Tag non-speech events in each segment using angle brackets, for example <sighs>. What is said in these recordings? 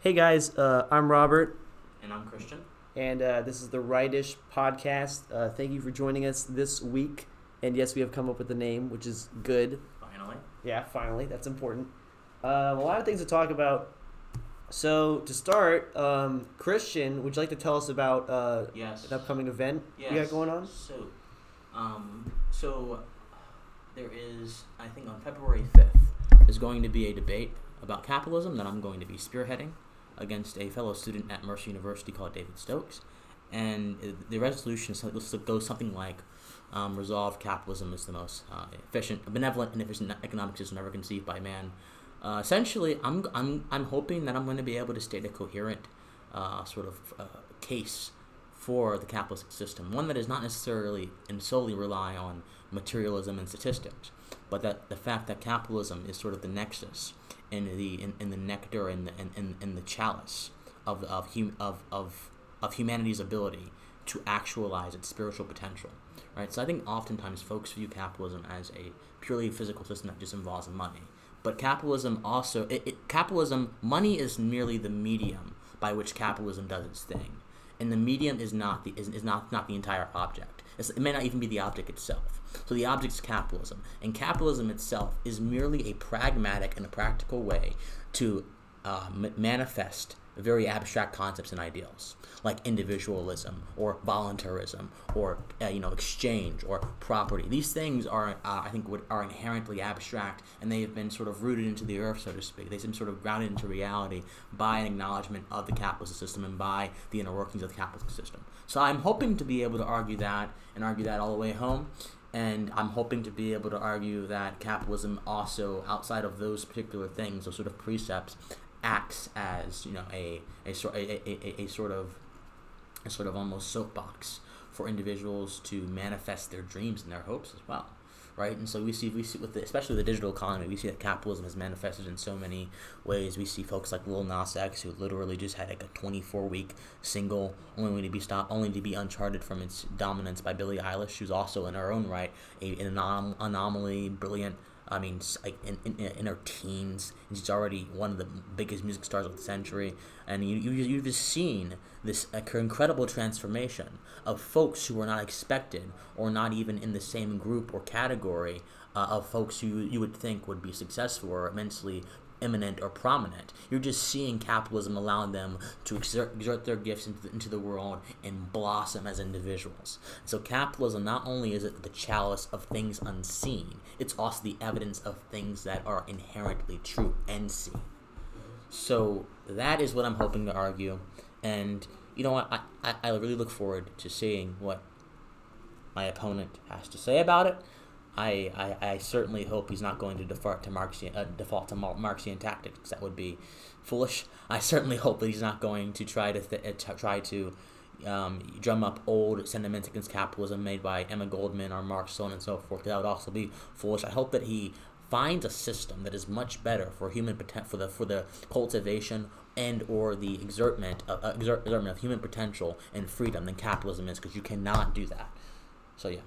Hey guys, uh, I'm Robert, And I'm Christian. and uh, this is the Rightish podcast. Uh, thank you for joining us this week. And yes, we have come up with a name, which is good. Finally. Yeah, finally, that's important. Um, a lot of things to talk about. So to start, um, Christian, would you like to tell us about uh, Yes. an upcoming event yes. you got going on? So, um, so there is, I think, on February fifth, there's going to be a debate about capitalism that I'm going to be spearheading against a fellow student at Mercer University called David Stokes, and the resolution goes something like. Um, resolve capitalism is the most uh, efficient, benevolent, and efficient economic system ever conceived by man. Uh, essentially, I'm, I'm, I'm hoping that I'm going to be able to state a coherent uh, sort of uh, case for the capitalist system, one that does not necessarily and solely rely on materialism and statistics, but that the fact that capitalism is sort of the nexus and the in, in the nectar and the in, in, in the chalice of of, hum, of of of humanity's ability to actualize its spiritual potential. Right? So I think oftentimes folks view capitalism as a purely physical system that just involves money. But capitalism also it, it, capitalism money is merely the medium by which capitalism does its thing and the medium is not the is, is not not the entire object. It's, it may not even be the object itself. So the object is capitalism, and capitalism itself is merely a pragmatic and a practical way to uh, m- manifest very abstract concepts and ideals like individualism or voluntarism or uh, you know exchange or property. These things are uh, I think would, are inherently abstract and they have been sort of rooted into the earth, so to speak. They've been sort of grounded into reality by an acknowledgement of the capitalist system and by the inner workings of the capitalist system. So I'm hoping to be able to argue that and argue that all the way home. And I'm hoping to be able to argue that capitalism also, outside of those particular things, those sort of precepts, acts as you know a a, a, a, a sort of a sort of almost soapbox for individuals to manifest their dreams and their hopes as well right? And so we see we see with the, especially the digital economy we see that capitalism has manifested in so many ways. We see folks like Lil Nas X who literally just had like a 24 week single only to be stopped only to be uncharted from its dominance by Billie Eilish who's also in her own right a, an anom- anomaly brilliant I mean, like in, in, in her teens, she's already one of the biggest music stars of the century. And you, you, you've just seen this incredible transformation of folks who were not expected or not even in the same group or category uh, of folks who you would think would be successful or immensely eminent or prominent. You're just seeing capitalism allowing them to exert, exert their gifts into the, into the world and blossom as individuals. So capitalism not only is it the chalice of things unseen, it's also the evidence of things that are inherently true and seen. So that is what I'm hoping to argue, and you know what? I, I, I really look forward to seeing what my opponent has to say about it. I, I, I certainly hope he's not going to default to Marxian uh, default to Marxian tactics. That would be foolish. I certainly hope that he's not going to try to th- uh, t- try to um, drum up old sentiments against capitalism made by Emma Goldman or Marx, so on and so forth. That would also be foolish. I hope that he finds a system that is much better for human poten- for the for the cultivation and or the exertment of, uh, exert- exertment of human potential and freedom than capitalism is, because you cannot do that. So yeah.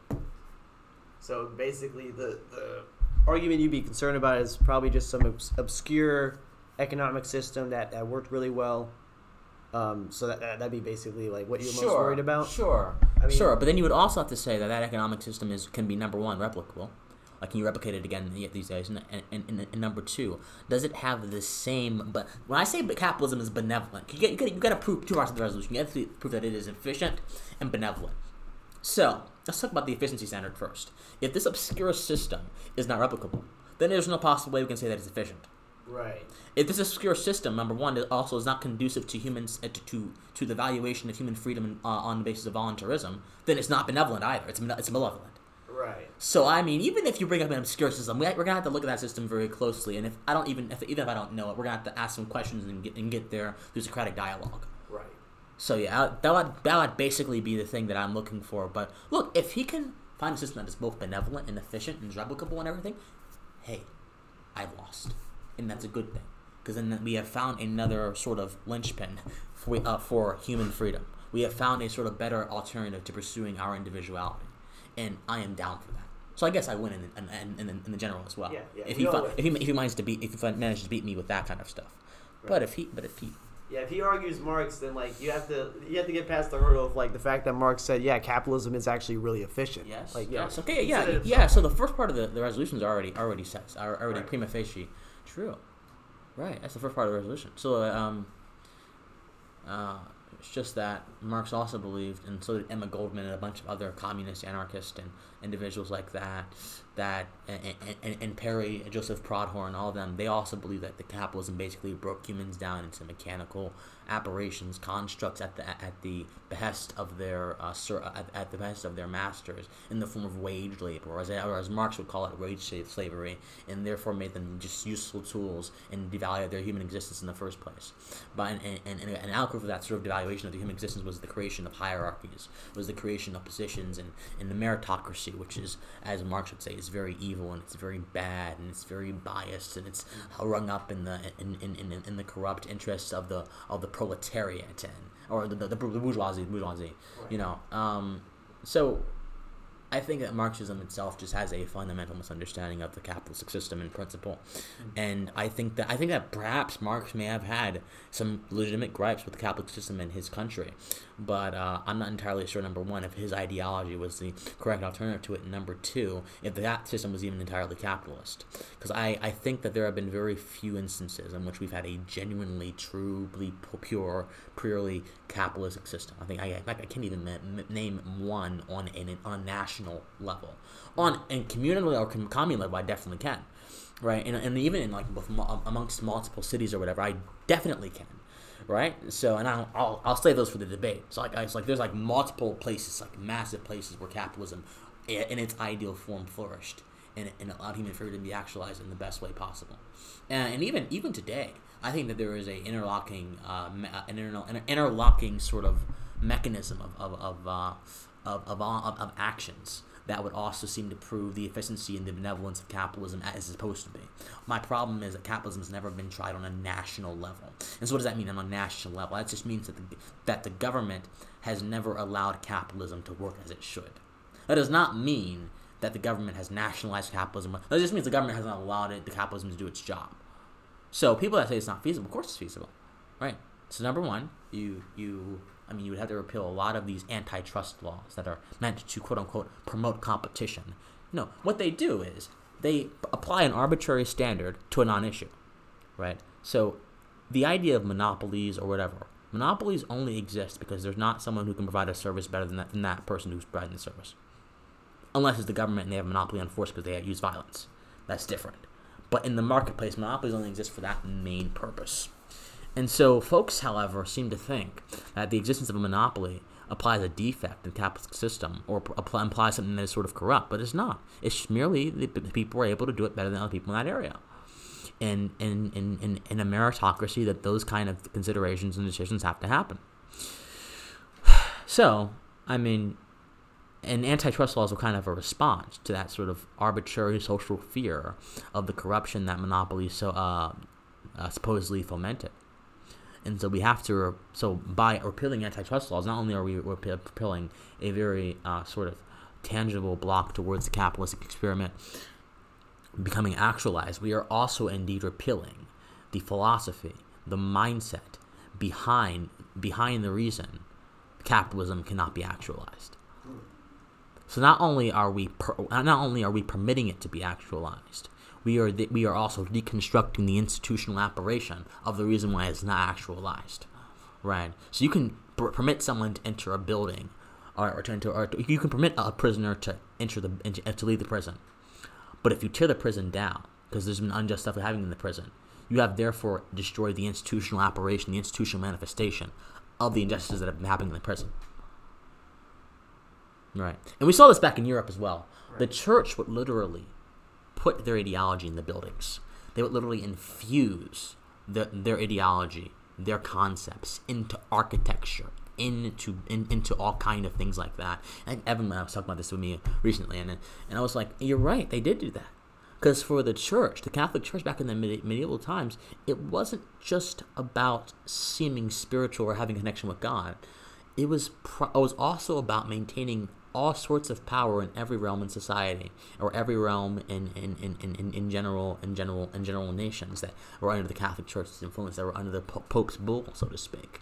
So basically, the, the argument you'd be concerned about is probably just some obs- obscure economic system that, that worked really well. Um, so that, that that'd be basically like what you're most worried about. Sure, I mean- sure. But then you would also have to say that that economic system is can be number one replicable. Like can you replicate it again these days? And, and, and, and number two, does it have the same? But when I say capitalism is benevolent, you get you got you got to prove two parts of the resolution. You have to prove that it is efficient and benevolent. So let's talk about the efficiency standard first. If this obscure system is not replicable, then there's no possible way we can say that it's efficient. Right. If this obscure system, number one, it also is not conducive to humans uh, to, to to the valuation of human freedom uh, on the basis of voluntarism, then it's not benevolent either. It's it's malevolent. Right. So I mean, even if you bring up an obscure system, we, we're gonna have to look at that system very closely. And if I don't even if even if I don't know it, we're gonna have to ask some questions and get and get there through Socratic dialogue. Right. So yeah, I- that would that would basically be the thing that I'm looking for. But look, if he can find a system that is both benevolent and efficient and replicable and everything, hey, I've lost, and that's a good thing because then we have found another sort of linchpin <laughs> for uh, for human freedom. We have found a sort of better alternative to pursuing our individuality, and I am down for that. So I guess I win in in, in, in the general as well. Yeah, yeah, if we he fi- if he if he manages to beat if he manages to beat me with that kind of stuff, but if he but if he Yeah, if he argues Marx, then like you have to you have to get past the hurdle of like the fact that Marx said, yeah, capitalism is actually really efficient. Yes. Like yeah. Yes. Okay. Yeah. It Yeah. So the first part of the, the resolutions are already already set. Are already Right. prima facie true. Right. That's the first part of the resolution. So um. Uh, it's just that Marx also believed, and so did Emma Goldman and a bunch of other communist, anarchists and individuals like that, that and, and, and Perry, Joseph Proudhon, all of them, they also believe that the capitalism basically broke humans down into mechanical aberrations, constructs at the at the behest of their uh, ser, at, at the behest of their masters in the form of wage labor, or as, or as Marx would call it, wage slave slavery, and therefore made them just useful tools and devalued their human existence in the first place. But and, and, and an outgrowth of that sort of devaluation of the human existence was the creation of hierarchies, was the creation of positions and, and the meritocracy, which is, as Marx would say, is very evil and it's very bad and it's very biased and it's rung up in the in, in, in, in the corrupt interests of the of the proletariat and or the, the, the bourgeoisie bourgeoisie, you know. Um, so I think that Marxism itself just has a fundamental misunderstanding of the capitalistic system in principle, and I think that I think that perhaps Marx may have had some legitimate gripes with the capitalist system in his country, but uh, I'm not entirely sure. Number one, if his ideology was the correct alternative to it, and number two, if that system was even entirely capitalist, because I, I think that there have been very few instances in which we've had a genuinely, truly pure, purely capitalistic system. I think I, I can't even name one on an on a national level. On and communal or com- commune level, I definitely can, right? And, and even in like with, um, amongst multiple cities or whatever, I definitely can, right? So and I'll, I'll I'll save those for the debate. So like it's like there's like multiple places, like massive places where capitalism, in its ideal form, flourished. And, and allowed human freedom to be actualized in the best way possible, and, and even even today, I think that there is a interlocking, uh, uh, an inter- inter- interlocking sort of mechanism of of of, uh, of, of, of, of actions that would also seem to prove the efficiency and the benevolence of capitalism as it's supposed to be. My problem is that capitalism has never been tried on a national level. And so, what does that mean on a national level? That just means that the, that the government has never allowed capitalism to work as it should. That does not mean that the government has nationalized capitalism. That just means the government has not allowed it, the capitalism to do its job. So people that say it's not feasible, of course it's feasible, right? So number one, you you I mean you would have to repeal a lot of these antitrust laws that are meant to quote unquote promote competition. No, what they do is they apply an arbitrary standard to a non-issue, right? So the idea of monopolies or whatever, monopolies only exist because there's not someone who can provide a service better than that, than that person who's providing the service. Unless it's the government and they have a monopoly on force because they use violence. That's different. But in the marketplace, monopolies only exist for that main purpose. And so, folks, however, seem to think that the existence of a monopoly applies a defect in the capitalist system or implies something that is sort of corrupt, but it's not. It's merely the people are able to do it better than other people in that area. And in, in, in, in a meritocracy, that those kind of considerations and decisions have to happen. <sighs> So, I mean, and antitrust laws are kind of a response to that sort of arbitrary social fear of the corruption that monopolies so uh, uh, supposedly fomented. And so we have to, so by repealing antitrust laws, not only are we repealing a very uh, sort of tangible block towards the capitalistic experiment becoming actualized, we are also indeed repealing the philosophy, the mindset behind behind the reason capitalism cannot be actualized. So not only are we per, not only are we permitting it to be actualized, we are th- we are also deconstructing the institutional operation of the reason why it's not actualized, right? So you can per- permit someone to enter a building, or, or to enter, or you can permit a prisoner to enter the enter, uh, to leave the prison, but if you tear the prison down because there's been unjust stuff happening in the prison, you have therefore destroyed the institutional operation, the institutional manifestation of the injustices that have been happening in the prison. Right. And we saw this back in Europe as well. The church would literally put their ideology in the buildings. They would literally infuse the, their ideology, their concepts into architecture, into in, into all kind of things like that. And Evan was talking about this with me recently, and and I was like, you're right, they did do that. Because for the church, the Catholic Church back in the medi- medieval times, it wasn't just about seeming spiritual or having a connection with God. It was pro- it was also about maintaining all sorts of power in every realm in society, or every realm in in, in, in, in general in general in general nations that were under the Catholic Church's influence, that were under the Pope's bull, so to speak,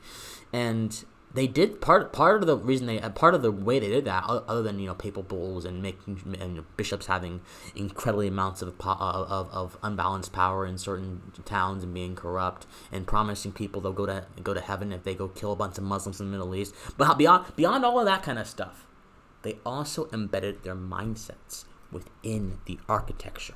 and they did part part of the reason they uh, part of the way they did that other than you know papal bulls and making and bishops having incredibly amounts of, of of unbalanced power in certain towns and being corrupt and promising people they'll go to go to heaven if they go kill a bunch of Muslims in the Middle East but beyond beyond all of that kind of stuff they also embedded their mindsets within the architecture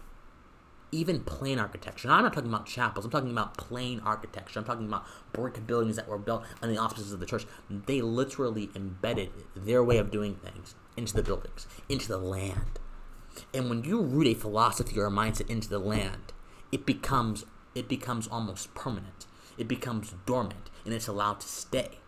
even plain architecture. Now, I'm not talking about chapels. I'm talking about plain architecture. I'm talking about brick buildings that were built on the offices of the church. They literally embedded their way of doing things into the buildings, into the land. And when you root a philosophy or a mindset into the land, it becomes it becomes almost permanent. It becomes dormant, and it's allowed to stay.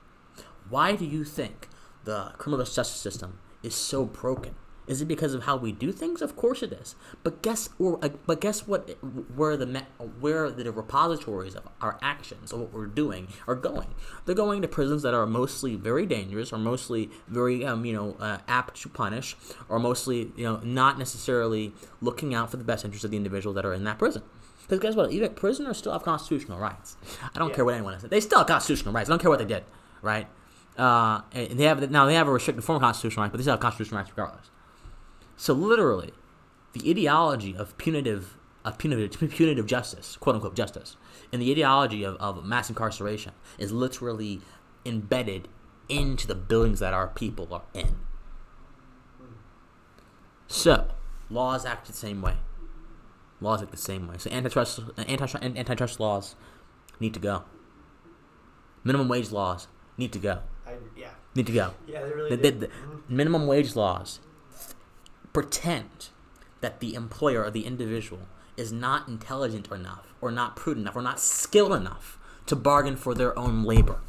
Why do you think the criminal justice system is so broken? Is it because of how we do things? Of course it is. But guess or uh, but guess what? Where the where the repositories of our actions of what we're doing are going? They're going to prisons that are mostly very dangerous, or mostly very um, you know uh, apt to punish, or mostly you know not necessarily looking out for the best interests of the individuals that are in that prison. Because guess what? Even prisoners still have constitutional rights. I don't yeah. care what anyone says. They still have constitutional rights. I don't care what they did, right? Uh, and they have now they have a restricted form of constitutional rights, but they still have constitutional rights regardless. So literally, the ideology of punitive of punitive punitive justice, quote unquote justice, and the ideology of, of mass incarceration is literally embedded into the buildings that our people are in. So, laws act the same way. Laws act the same way. So antitrust antitrust antitrust laws need to go. Minimum wage laws need to go. I, yeah. Need to go. Yeah, they really the, the, the mm-hmm. minimum wage laws pretend that the employer or the individual is not intelligent enough or not prudent enough or not skilled enough to bargain for their own labor.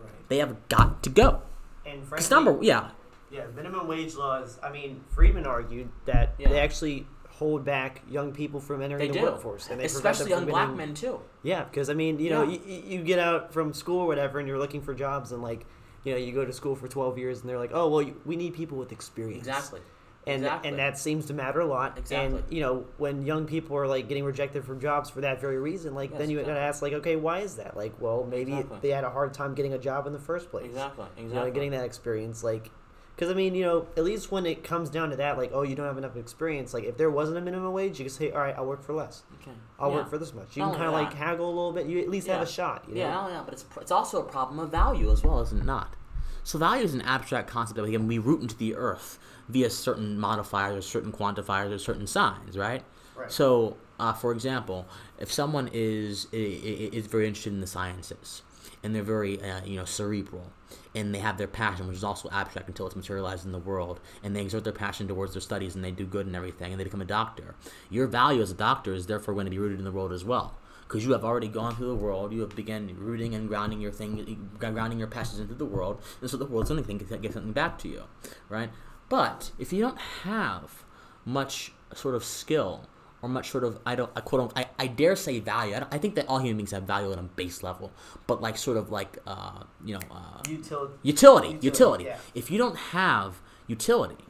Right. They have got to go. And frankly, number, yeah. Yeah, minimum wage laws. I mean, Friedman argued that yeah. they actually hold back young people from entering they the do. workforce, and they especially young black men too. Yeah, because I mean, you know, you, you get out from school or whatever, and you're looking for jobs, and like, you know, you go to school for 12 years, and they're like, oh, well, we need people with experience. Exactly and exactly. and that seems to matter a lot. Exactly. And you know, when young people are like getting rejected from jobs for that very reason, like yes, then you exactly. gotta ask, like, okay, why is that? Like, well, maybe exactly. they had a hard time getting a job in the first place. Exactly. Exactly. You know, getting that experience, like. Because I mean, you know, at least when it comes down to that, like, oh, you don't have enough experience. Like, if there wasn't a minimum wage, you could say, all right, I'll work for less. Okay. I'll yeah. work for this much. You Not can kind of like haggle a little bit. You at least yeah. have a shot. You know? Yeah, yeah, but it's it's also a problem of value as well, isn't it not? So value is an abstract concept that we can we root into the earth via certain modifiers or certain quantifiers or certain signs, right? Right. So, uh, for example, if someone is is very interested in the sciences and they're very uh, you know cerebral and they have their passion, which is also abstract until it's materialized in the world, and they exert their passion towards their studies and they do good and everything, and they become a doctor. Your value as a doctor is therefore going to be rooted in the world as well because you have already gone through the world. You have begun rooting and grounding your thing, grounding your passions into the world, and so the world's only going to give something back to you, right? But if you don't have much sort of skill or much sort of I don't I quote I, I dare say value. I, I think that all human beings have value at a base level, but like sort of like uh, you know uh, utility utility utility. Yeah. If you don't have utility,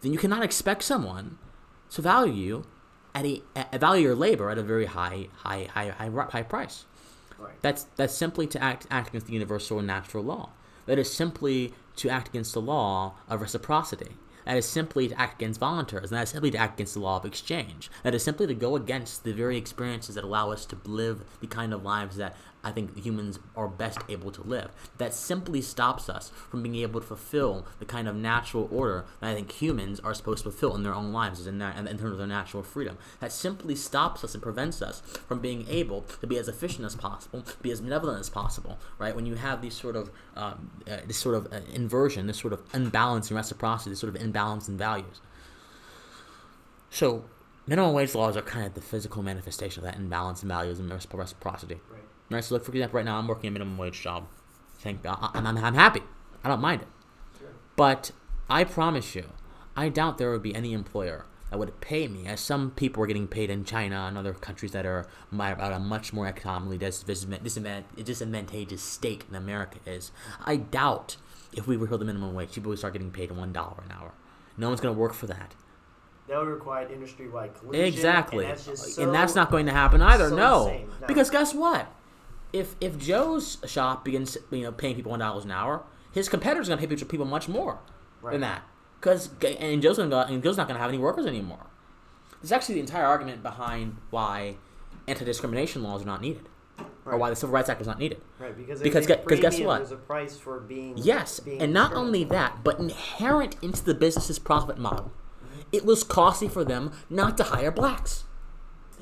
then you cannot expect someone to value you at a, a value your labor at a very high high high high, high price. Right. That's that's simply to act act against the universal and natural law. That is simply to act against the law of reciprocity. That is simply to act against voluntaries, and that is simply to act against the law of exchange. That is simply to go against the very experiences that allow us to live the kind of lives that I think humans are best able to live. That simply stops us from being able to fulfill the kind of natural order that I think humans are supposed to fulfill in their own lives, in, in terms of their natural freedom. That simply stops us and prevents us from being able to be as efficient as possible, be as benevolent as possible. Right? When you have these sort of um, uh, this sort of uh, inversion, this sort of imbalance in reciprocity, this sort of imbalance in values. So minimum wage laws are kind of the physical manifestation of that imbalance in values and reciprocity. Right. So, like for example, right now I'm working a minimum wage job. Thank God, I'm, I'm, I'm happy. I don't mind it. Sure. But I promise you, I doubt there would be any employer that would pay me, as some people are getting paid in China and other countries that are at a much more economically disadvantageous state than America is. I doubt if we were repeal the minimum wage, people would start getting paid one dollar an hour. No one's going to work for that. That would require industry-wide collusion. Exactly, and that's, just and that's not going to happen either. so no. No. because guess what? If if Joe's shop begins you know paying people one dollars an hour, his competitors are going to pay people much more Right. than that. Because and Joe's going to and Joe's not going to have any workers anymore. There's actually the entire argument behind why anti-discrimination laws are not needed, or why the Civil Rights Act was not needed. Right, because Because because gu- 'cause guess what? There's a price for being Yes, being and not only that, but inherent into the business's profit model, it was costly for them not to hire blacks.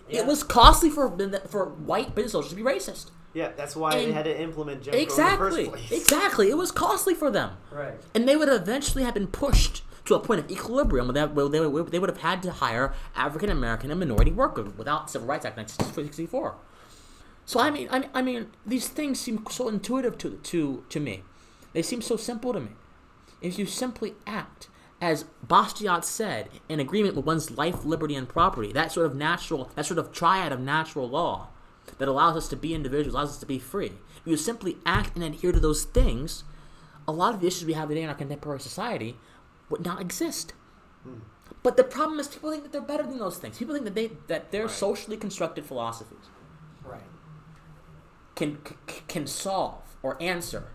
Yeah. It was costly for for white business owners to be racist. Yeah, that's why they had to implement Jim Crow Exactly, in the first place. exactly. It was costly for them, Right. and they would eventually have been pushed to a point of equilibrium where they, would- they would have had to hire African American and minority workers without Civil Rights Act 1964. So I mean, I mean, I mean, these things seem so intuitive to to to me. They seem so simple to me. If you simply act as Bastiat said, in agreement with one's life, liberty, and property, that sort of natural, that sort of triad of natural law that allows us to be individuals, allows us to be free. If you simply act and adhere to those things, a lot of the issues we have today in our contemporary society would not exist. Hmm. But the problem is people think that they're better than those things. People think that they that their Right. socially constructed philosophies Right. can c- can solve or answer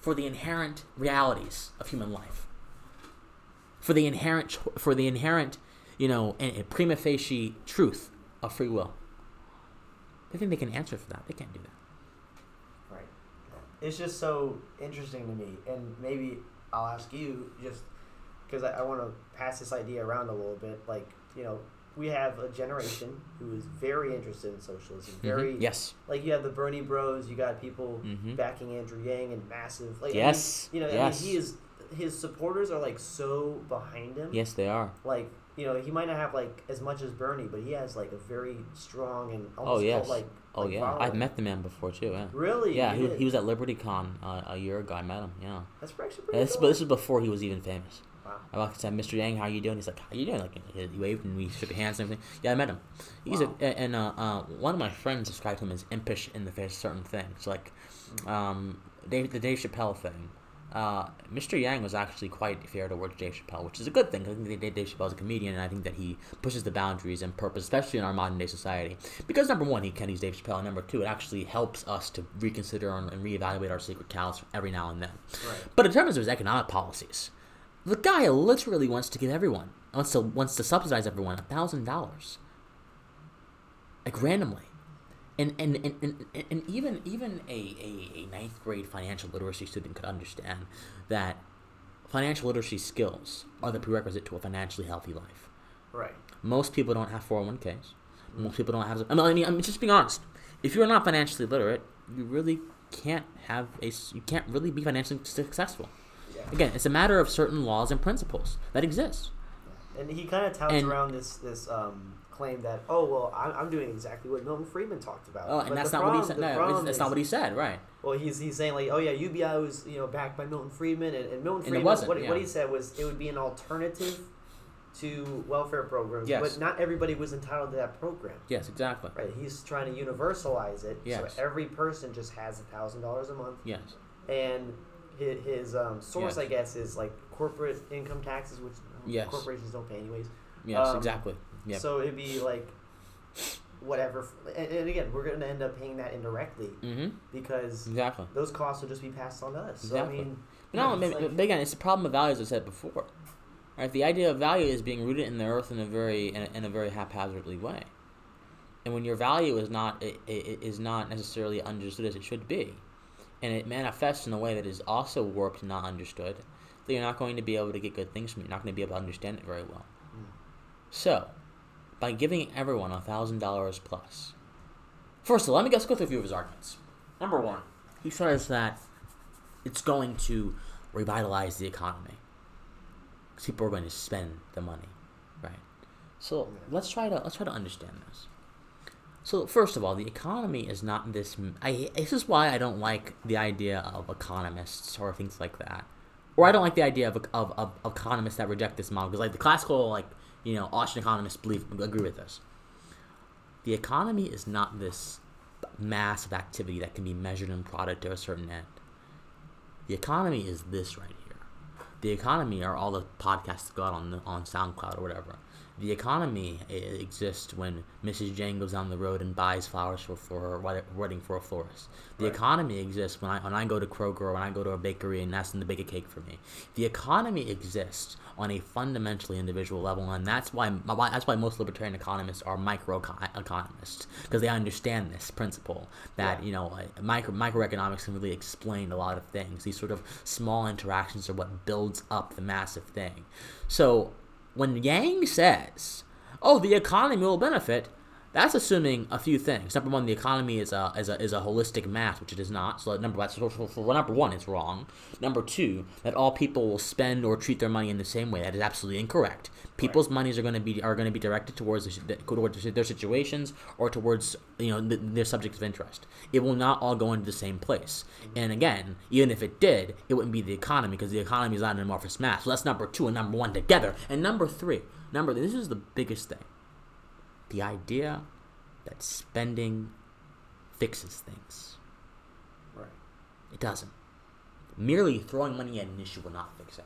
for the inherent realities of human life, for the inherent for the inherent you know prima facie truth of free will. They think they can answer for that. They can't do that. Right. It's just so interesting to me, and maybe I'll ask you just because I, I want to pass this idea around a little bit. Like, you know, we have a generation who is very interested in socialism. Very, Mhm. yes, like you have the Bernie Bros. You got people Mhm. backing Andrew Yang and massive. Like, I mean, Yes. you know, Yes. I mean, he is. His supporters are like so behind him. yes, they are. Like, you know, he might not have like as much as Bernie, but he has like a very strong and Oh almost yes. cult, like. oh like, yeah. following. I've met the man before too. Yeah. Really? Yeah, he, he was at LibertyCon uh, a year ago. I met him. Yeah. That's actually Yeah, pretty this, cool. this is before he was even famous. Wow. I walked and said, "Mr. Yang, how you doing?" He's like, "How you doing?" Like he waved and we shook hands and everything. Yeah, I met him. He's Wow. a, and uh, uh, one of my friends described him as impish in the face of certain things, like um, Dave, the Dave Chappelle thing. Uh, Mr. Yang was actually quite fair towards Dave Chappelle, which is a good thing. I think Dave Chappelle is a comedian, and I think that he pushes the boundaries and purpose, especially in our modern day society. Because number one, he can he's Dave Chappelle, and number two, it actually helps us to reconsider and, reevaluate our sacred cows every now and then. Right. But in terms of his economic policies, the guy literally wants to give everyone wants to wants to subsidize everyone a thousand dollars, like randomly, and and, and, and, and even even a, a, a ninth grade financial literacy student could understand that financial literacy skills are the prerequisite to a financially healthy life. Right. Most people don't have 401ks. Most people don't have. I mean, I mean, I'm just being honest. If you're not financially literate, you really can't have a. You can't really be financially successful. Yeah. Again, it's a matter of certain laws and principles that exist. And he kind of touts And- around this this um, claim that oh well I'm, I'm doing exactly what Milton Friedman talked about. Oh, But and that's the not what he problem- said. No, it's- that's is- not what he said. Right. Well, he's he's saying like oh yeah UBI was you know backed by Milton Friedman and, and Milton And it Friedman wasn't, what, yeah. what he said was it would be an alternative to welfare programs. Yes. But not everybody was entitled to that program. Yes. Exactly. Right. He's trying to universalize it Yes. so every person just has a thousand dollars a month Yes. and his, his um, source Yes. I guess is like corporate income taxes which Yes. corporations don't pay anyways. Yes. Um, exactly. Yeah. So it'd be like whatever, and, and again, we're going to end up paying that indirectly mm-hmm. because Exactly. those costs will just be passed on to us. So Exactly. I mean, But no, it's like- again, it's the problem of value, as I said before. Right? The idea of value is being rooted in the earth in a very in a, in a very haphazardly way, and when your value is not i- i- is not necessarily understood as it should be, and it manifests in a way that is also warped and not understood, then you're not going to be able to get good things from it. You're not going to be able to understand it very well. Mm. So, by giving everyone a thousand dollars plus, first of all, let me just go through a few of his arguments. Number one, he says that it's going to revitalize the economy. 'Cause people are going to spend the money, right? So let's try to let's try to understand this. So first of all, the economy is not this. I this is why I don't like the idea of economists or things like that, or I don't like the idea of of, of, of economists that reject this model because like the classical like you know Austrian economists believe agree with this. The economy is not this mass of activity that can be measured in product to a certain end. The economy is this right here. The economy are all the podcasts that go out on the, on SoundCloud or whatever. The economy exists when Mrs. Jane goes down the road and buys flowers for, for her wedding for a florist. The Right. economy exists when I when I go to Kroger or when I go to a bakery and ask them to bake a cake for me. The economy exists on a fundamentally individual level, and that's why why- that's why most libertarian economists are micro economists because they understand this principle that Yeah. you know micro microeconomics can really explain a lot of things. These sort of small interactions are what builds up the massive thing. So when Yang says, "Oh, the economy will benefit," that's assuming a few things. Number one, the economy is a is a, is a holistic math, which it is not. So number that's so, so number one, it's wrong. Number two, that all people will spend or treat their money in the same way. That is absolutely incorrect. People's monies are going to be are going to be directed towards the, towards their situations or towards you know th- their subjects of interest. It will not all go into the same place. Mm-hmm. And again, even if it did, it wouldn't be the economy because the economy is not an amorphous mass. So that's number two and number one together. And number three, number this is the biggest thing. The idea that spending fixes things. Right. It doesn't. Merely throwing money at an issue will not fix it.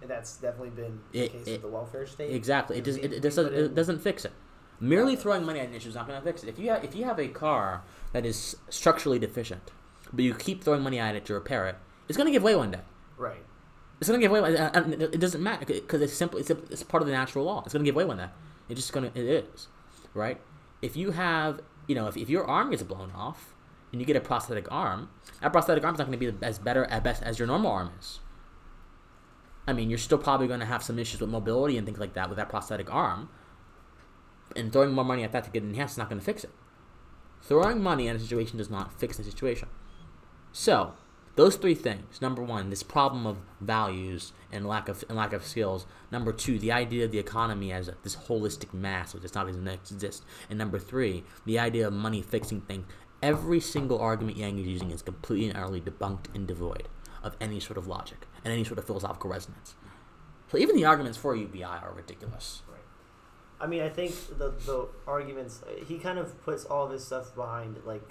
And that's definitely been the It- case it- with the welfare state. Exactly. It, does, it, it doesn't. it doesn't fix it. Merely throwing money at an issue is not going to fix it. If you have, if you have a car that is structurally deficient, but you keep throwing money at it to repair it, it's going to give way one day. Right. It's going to give way. It doesn't matter because it's simply it's, a, it's part of the natural law. It's going to give way one day. It's just to it is, right? If you have you know if, if your arm gets blown off and you get a prosthetic arm, that prosthetic arm is not to be as better at best as your normal arm is. I mean, you're still probably to have some issues with mobility and things like that with that prosthetic arm. And throwing more money at that to get enhanced is not to fix it. Throwing money at a situation does not fix the situation. So, those three things. Number one, this problem of values and lack of and lack of skills. Number two, the idea of the economy as this holistic mass, which does not even exist. And number three, the idea of money fixing things. Every single argument Yang is using is completely and utterly debunked and devoid of any sort of logic and any sort of philosophical resonance. So even the arguments for UBI are ridiculous. Right. I mean, I think the the arguments he kind of puts all this stuff behind like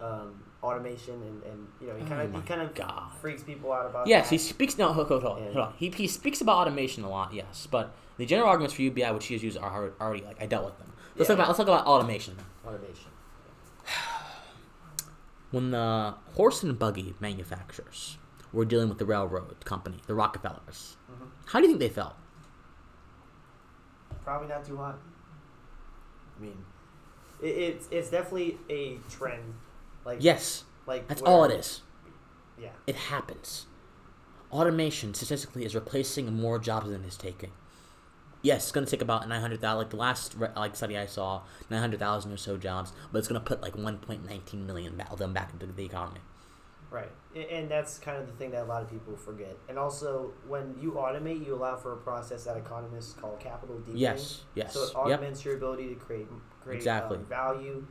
um, automation and, and you know he Oh kind of my he kind of God. freaks people out about Yes, that. he speaks. No, hold, hold, hold, hold on. He, he speaks about automation a lot. Yes, but the general arguments for UBI, which he has used, are already- like I dealt with them. Let's Yeah. talk about let's talk about automation. automation. <sighs> When the horse and buggy manufacturers were dealing with the railroad company, the Rockefellers, Mhm. how do you think they felt? Probably not too hot. I mean, it, it's it's definitely a trend. Like Yes, like that's all it is. Yeah. It happens. Automation statistically is replacing more jobs than it's taking. Yes, it's going to take about 900,000, like the last re- like study I saw, 900,000 or so jobs, but it's going to put like 1.19 million of them back into the economy. Right. And that's kind of the thing that a lot of people forget. And also, when you automate, you allow for a process that economists call capital deepening. Yes, yes. So it Yep. augments your ability to create create Exactly. um, value.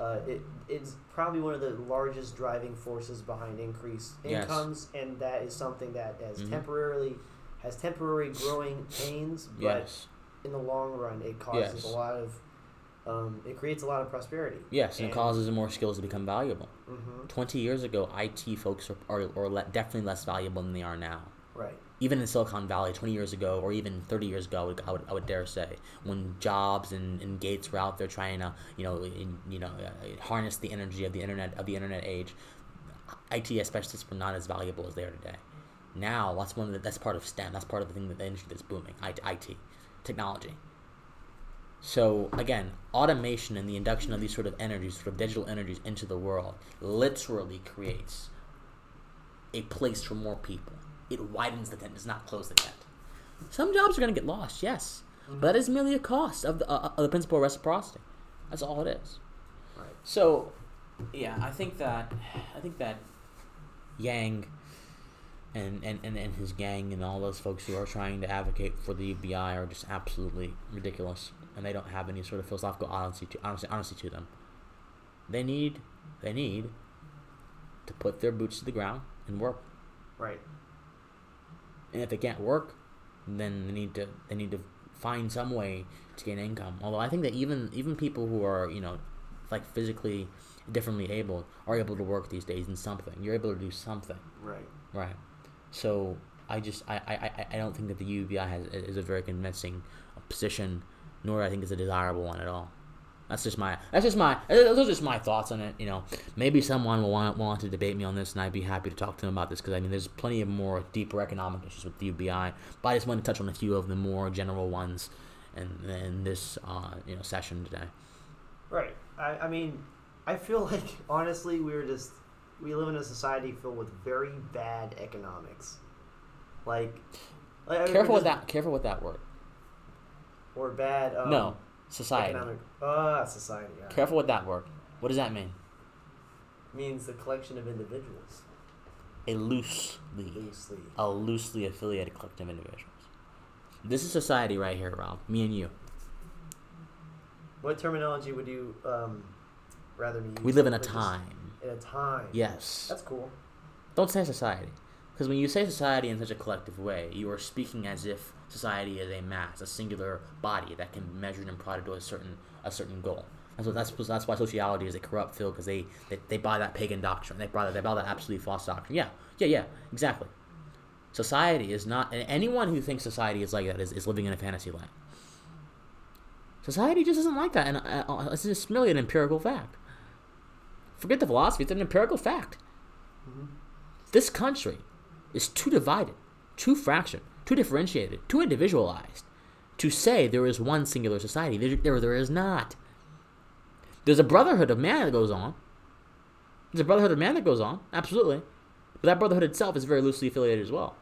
Uh, it, it's probably one of the largest driving forces behind increased Yes. incomes, and that is something that has Mhm. temporarily has temporary growing pains, but Yes. in the long run, it causes Yes. a lot of um, it creates a lot of prosperity. Yes, and it causes more skills to become valuable. hmm 20 years ago, IT folks are, are, are le- definitely less valuable than they are now. Right. Even in Silicon Valley 20 years ago, or even 30 years ago, I would, I would, I would dare say, when Jobs and, and Gates were out there trying to, you know, in, you know, uh, harness the energy of the internet of the internet age, IT specialists were not as valuable as they are today. Now, that's one of the, that's part of STEM. That's part of the thing that the industry that's booming. IT, technology. So again, automation and the induction of these sort of energies, sort of digital energies into the world, literally creates a place for more people. It widens the tent, does not close the tent. Some jobs are going to get lost, yes, but that is merely a cost of the, uh, of the principle of reciprocity. That's all it is. Right. So, yeah, I think that I think that Yang and, and, and, and his gang and all those folks who are trying to advocate for the UBI are just absolutely ridiculous, and they don't have any sort of philosophical honesty to honesty, honesty to them. They need they need to put their boots to the ground and work. Right. And if they can't work, then they need to they need to find some way to gain income. Although I think that even even people who are you know like physically differently able are able to work these days in something. You're able to do something. Right. Right. So I just I, I, I- I don't think that the UBI has is a very convincing position, nor I think it's a desirable one at all. That's just my that's just my those are just my thoughts on it. You know, maybe someone will want want to debate me on this, and I'd be happy to talk to them about this because I mean, there's plenty of more deeper economic issues with the UBI, but I just want to touch on a few of the more general ones, and in this uh, you know session today. Right. I, I mean, I feel <laughs> like honestly, we're just we live in a society filled with very bad economics. Like, like I mean, Careful with just- that. Careful with that word. Or bad. Um, no, society. Economic. Ah, society. Yeah. Careful with that word. What does that mean? Means the collection of individuals. A loosely Loosely. a loosely affiliated collective of individuals. This is society right here, Rob. Me and you. What terminology would you um, rather me use? We live in a Like just- time. In a time. Yes. That's cool. Don't say society. Because when you say society in such a collective way, you are speaking as if society is a mass, a singular body that can be measured and prodded to a certain a certain goal. That's what that's that's why sociology is a corrupt field because they, they they buy that pagan doctrine. They buy that they buy that absolutely false doctrine. Yeah, yeah, yeah, exactly. Society is not, and anyone who thinks society is like that is, is living in a fantasy land. Society just isn't like that, and uh, uh, it's just merely an empirical fact. Forget the philosophy; it's an empirical fact. This country is too divided, too fractured, too differentiated, too individualized to say there is one singular society. There, there, there is not. There's a brotherhood of man that goes on. There's a brotherhood of man that goes on, absolutely. But that brotherhood itself is very loosely affiliated as well.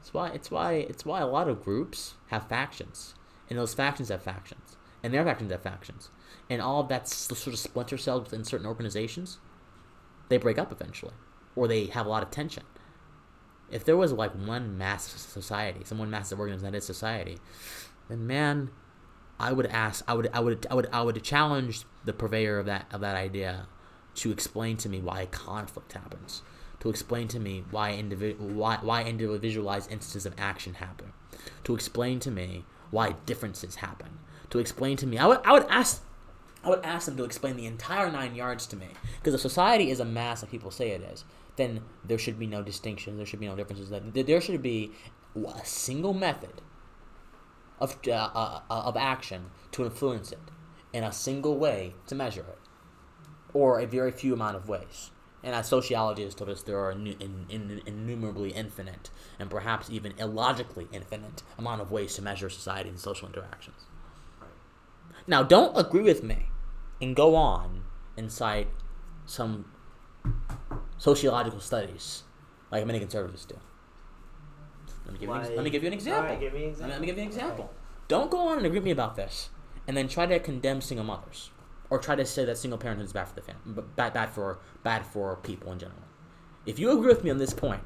It's why it's why it's why a lot of groups have factions, and those factions have factions, and their factions have factions, and all of that sort of splinter cells within certain organizations. They break up eventually, or they have a lot of tension. If there was like one mass society, some one massive organism that is society, then man, I would ask, I would, I would, I would, I would challenge the purveyor of that of that idea to explain to me why conflict happens, to explain to me why why why individualized instances of action happen, to explain to me why differences happen, to explain to me. I would, I would ask. I would ask them to explain the entire nine yards to me. Because if society is a mass like people say it is, then there should be no distinction. There should be no differences. There should be a single method of uh, uh, uh, of action to influence it, and a single way to measure it, or a very few amount of ways. And as sociology has told us, there are in, in, innumerably infinite, and perhaps even illogically infinite, amount of ways to measure society and social interactions. Now, don't agree with me and go on and cite some sociological studies like many conservatives do. Let me give, you an, let me give you an example. Alright, give me an Let me- Let me give you an example. Don't go on and agree with me about this, and then try to condemn single mothers, or try to say that single parenthood is bad for the family, bad, bad for bad for people in general. If you agree with me on this point,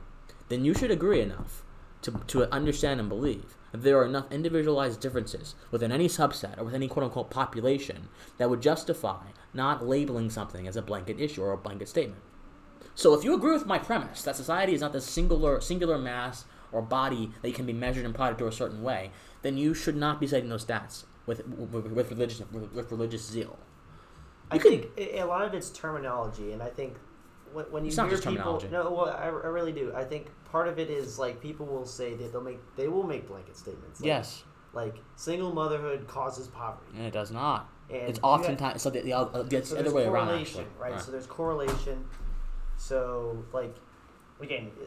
then you should agree enough to, to understand and believe that there are enough individualized differences within any subset or with any quote unquote population that would justify not labeling something as a blanket issue or a blanket statement. So if you agree with my premise that society is not this singular singular mass or body that can be measured and plotted to a certain way, then you should not be citing those stats with with, with religious with, with religious zeal. I You could- think a lot of it's terminology, and I think when, when you hear people, no, well, I, I really do. I think part of it is like people will say that they'll make they will make blanket statements. Like, Yes, like single motherhood causes poverty. and it does not. And It's oftentimes so the, the, uh, the, so other way around correlation, actually. right? So there's correlation. So like, again, uh,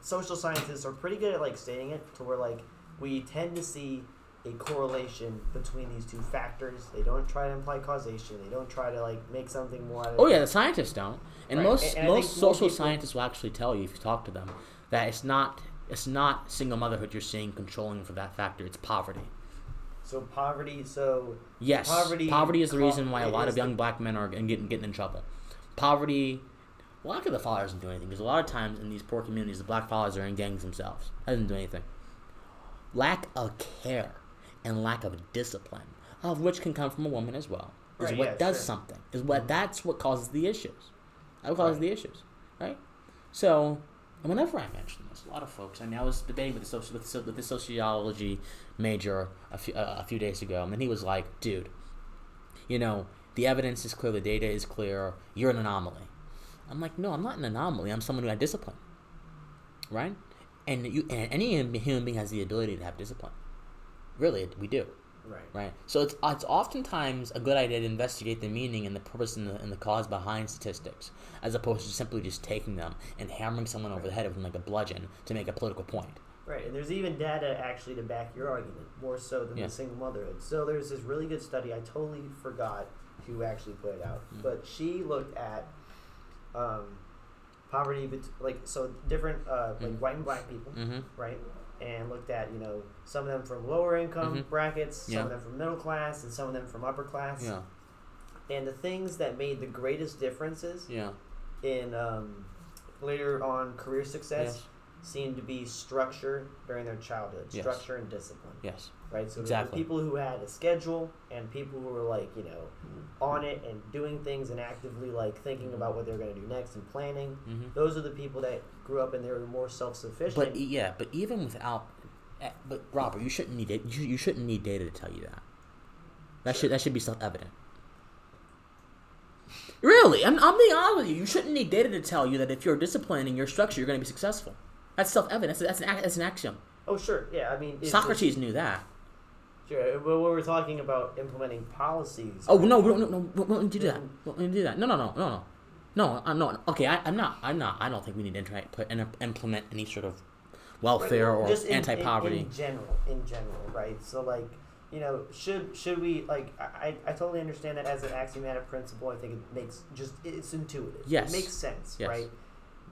social scientists are pretty good at like stating it to where like we tend to see a correlation between these two factors. They don't try to imply causation. They don't try to like make something more. Out of Oh yeah, the scientists don't, and Right, most and- most social people- scientists will actually tell you if you talk to them that it's not it's not single motherhood you're seeing controlling for that factor. It's poverty. So poverty. So Yes, Poverty poverty, is the reason why a lot of young the- black men are getting getting in trouble. Poverty. Well, lack of the father doesn't do anything because a lot of times in these poor communities, the black fathers are in gangs themselves. That doesn't do anything. Lack of care and lack of discipline, of which can come from a woman as well, is Right, what yeah, does sure. something. Is what mm-hmm. that's what causes the issues. That causes Right. the issues, right? So, and whenever I mention this, a lot of folks. I mean, I was debating with the soci- with, with the sociology major a few uh, a few days ago, and then he was like, "Dude, you know, the evidence is clear, the data is clear, you're an anomaly. I'm like, no, I'm not an anomaly. I'm someone who had discipline, right? And you, and any human being has the ability to have discipline. Really, we do. Right. Right. So it's it's oftentimes a good idea to investigate the meaning and the purpose and the, and the cause behind statistics, as opposed to simply just taking them and hammering someone over the head with them like a bludgeon to make a political point. Right, and there's even data actually to back your argument more so than Yeah. the single motherhood. So there's this really good study. I totally forgot who actually put it out, Mm. but she looked at um, poverty, bet- like so different uh, like Mm. white and black people, Mm-hmm. right? And looked at you know some of them from lower income Mhm. brackets, some Yeah. of them from middle class, and some of them from upper class. Yeah. And the things that made the greatest differences Yeah. in um, later on career success Yes. seemed to be structure during their childhood, Yes. structure and discipline, Yes. Right? So Exactly. people who had a schedule and people who were like, you know, on it and doing things and actively like thinking about what they're going to do next and planning. Mm-hmm. Those are the people that grew up and they were more self-sufficient. But e- yeah, but even without, eh, but Robert, you shouldn't need it. You, you shouldn't need data to tell you that. That should that should be self evident. Really, I'm, I'm being honest with you. You shouldn't need data to tell you that if you're disciplined in your structure, you're going to be successful. That's self evident. That's, that's, an, that's an axiom. oh, sure, yeah. I mean, it's- Socrates knew that. Sure, uh, but we're talking about implementing policies. Oh no, we don't, no, no, we don't do that. We don't do that. No, no, no, no, no. No, I'm not. Okay, I, I'm not. I'm not. I don't think we need to try put and implement any sort of welfare or Just in- anti-poverty. in, in general in general right so like you know should should we like I, I totally understand that as an axiomatic principle i think it makes just it's intuitive Yes. it makes sense Yes. right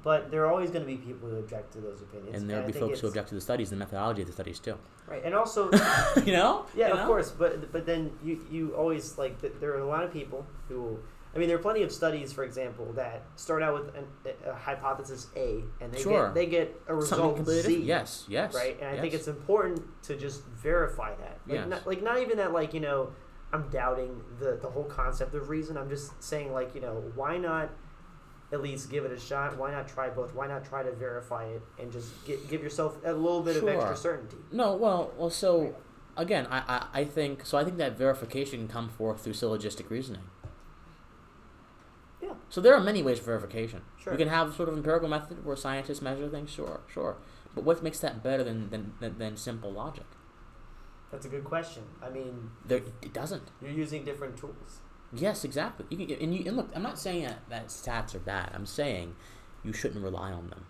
but there are always going to be people who object to those opinions and there'll be folks who object to the studies and the methodology of the studies too. right and also <laughs> you know? yeah You of know? course but but then you you always like th- there are a lot of people who I mean, there are plenty of studies, for example, that start out with an, a, a hypothesis A, and they Sure. get they get a result Z. Yes, yes. right? And I think it's important to just verify that. Like, Yes. not, like not even that, like you know, I'm doubting the the whole concept of reason. I'm just saying, like you know, why not at least give it a shot? Why not try both? Why not try to verify it and just gi- give yourself a little bit of extra certainty? No, well, well. So again, I, I, I think so. I think that verification can come forth through syllogistic reasoning. Yeah. So there are many ways for verification. Sure. You can have sort of empirical method where scientists measure things. Sure, sure. But what makes that better than than, than, than simple logic? That's a good question. I mean, There, it doesn't. you're using different tools. Yes, exactly. You can, and you and look. I'm not saying that, that stats are bad. I'm saying you shouldn't rely on them.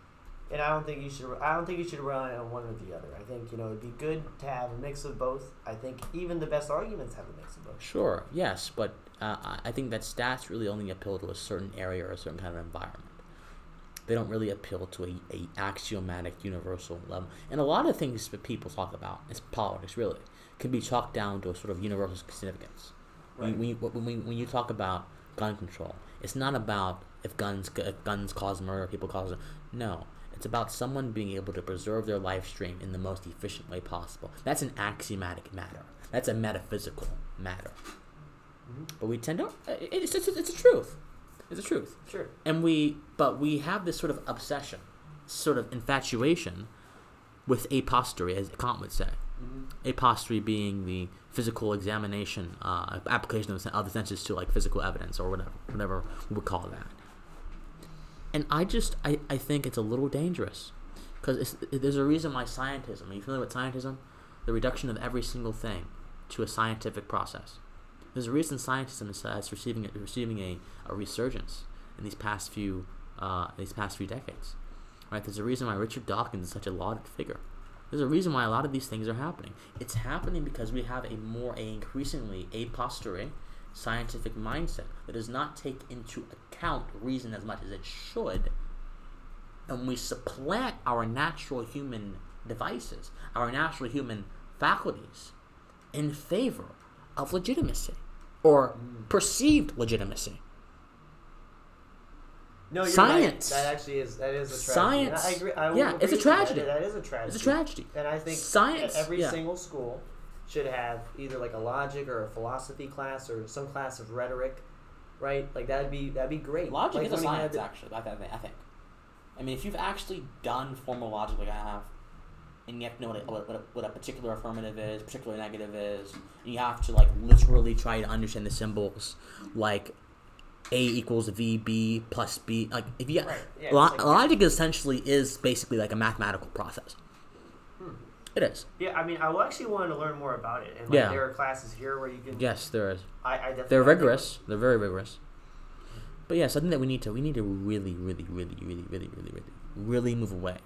And I don't think you should. I don't think you should rely on one or the other. I think you know it'd be good to have a mix of both. I think even the best arguments have a mix of both. Sure, yes, but uh, I- think that stats really only appeal to a certain area or a certain kind of environment. They don't really appeal to a, a axiomatic universal level. And a lot of things that people talk about, it's politics really, can be chalked down to a sort of universal significance. Right. When, you, when, when, when you talk about gun control, it's not about if guns if guns cause murder, people cause it. no. It's about someone being able to preserve their life stream in the most efficient way possible. That's an axiomatic matter. That's a metaphysical matter. Mhm. But we tend to it- it's it's, it's a truth. It's a truth. Sure. And we but we have this sort of obsession, sort of infatuation with a posteriori, as Kant would say. Mm-hmm. A being the physical examination, uh, application of the, of the senses to like physical evidence or whatever, whatever we would call that. And I just, I, I think it's a little dangerous because there's a reason why scientism, are you familiar with scientism? The reduction of every single thing to a scientific process. There's a reason scientism is, uh, is receiving, a, receiving a, a resurgence in these past few, uh, these past few decades. Right? There's a reason why Richard Dawkins is such a lauded figure. There's a reason why a lot of these things are happening. It's happening because we have a more, a increasingly a posteriori scientific mindset that does not take into account reason as much as it should. And we supplant our natural human devices, our natural human faculties, in favor of legitimacy or perceived legitimacy. No, you're Science. Right. That actually is that is a tragedy. Science. And I agree. I will Yeah, it's a agree with you. That- tragedy. that is a tragedy. It's a tragedy. And I think Science, that every yeah. single school should have either like a logic or a philosophy class or some class of rhetoric, right? Like that'd be that'd be great. Logic like is a science, to- actually. I think. I think. I mean, if you've actually done formal logic like I have, and you have to know what a, what, a, what a particular affirmative is, particular negative is. And you have to like literally try to understand the symbols, like a equals VB plus B. Like if you Right, yeah, lo- like- logic essentially is basically like a mathematical process. Hmm. It is. Yeah, I mean, I actually want to learn more about it. And like, Yeah. there are classes here where you can. Yes, there is. I, I definitely. They're rigorous. They're very rigorous. But yes, I think that we need to we need to really, really, really, really, really, really, really, really move away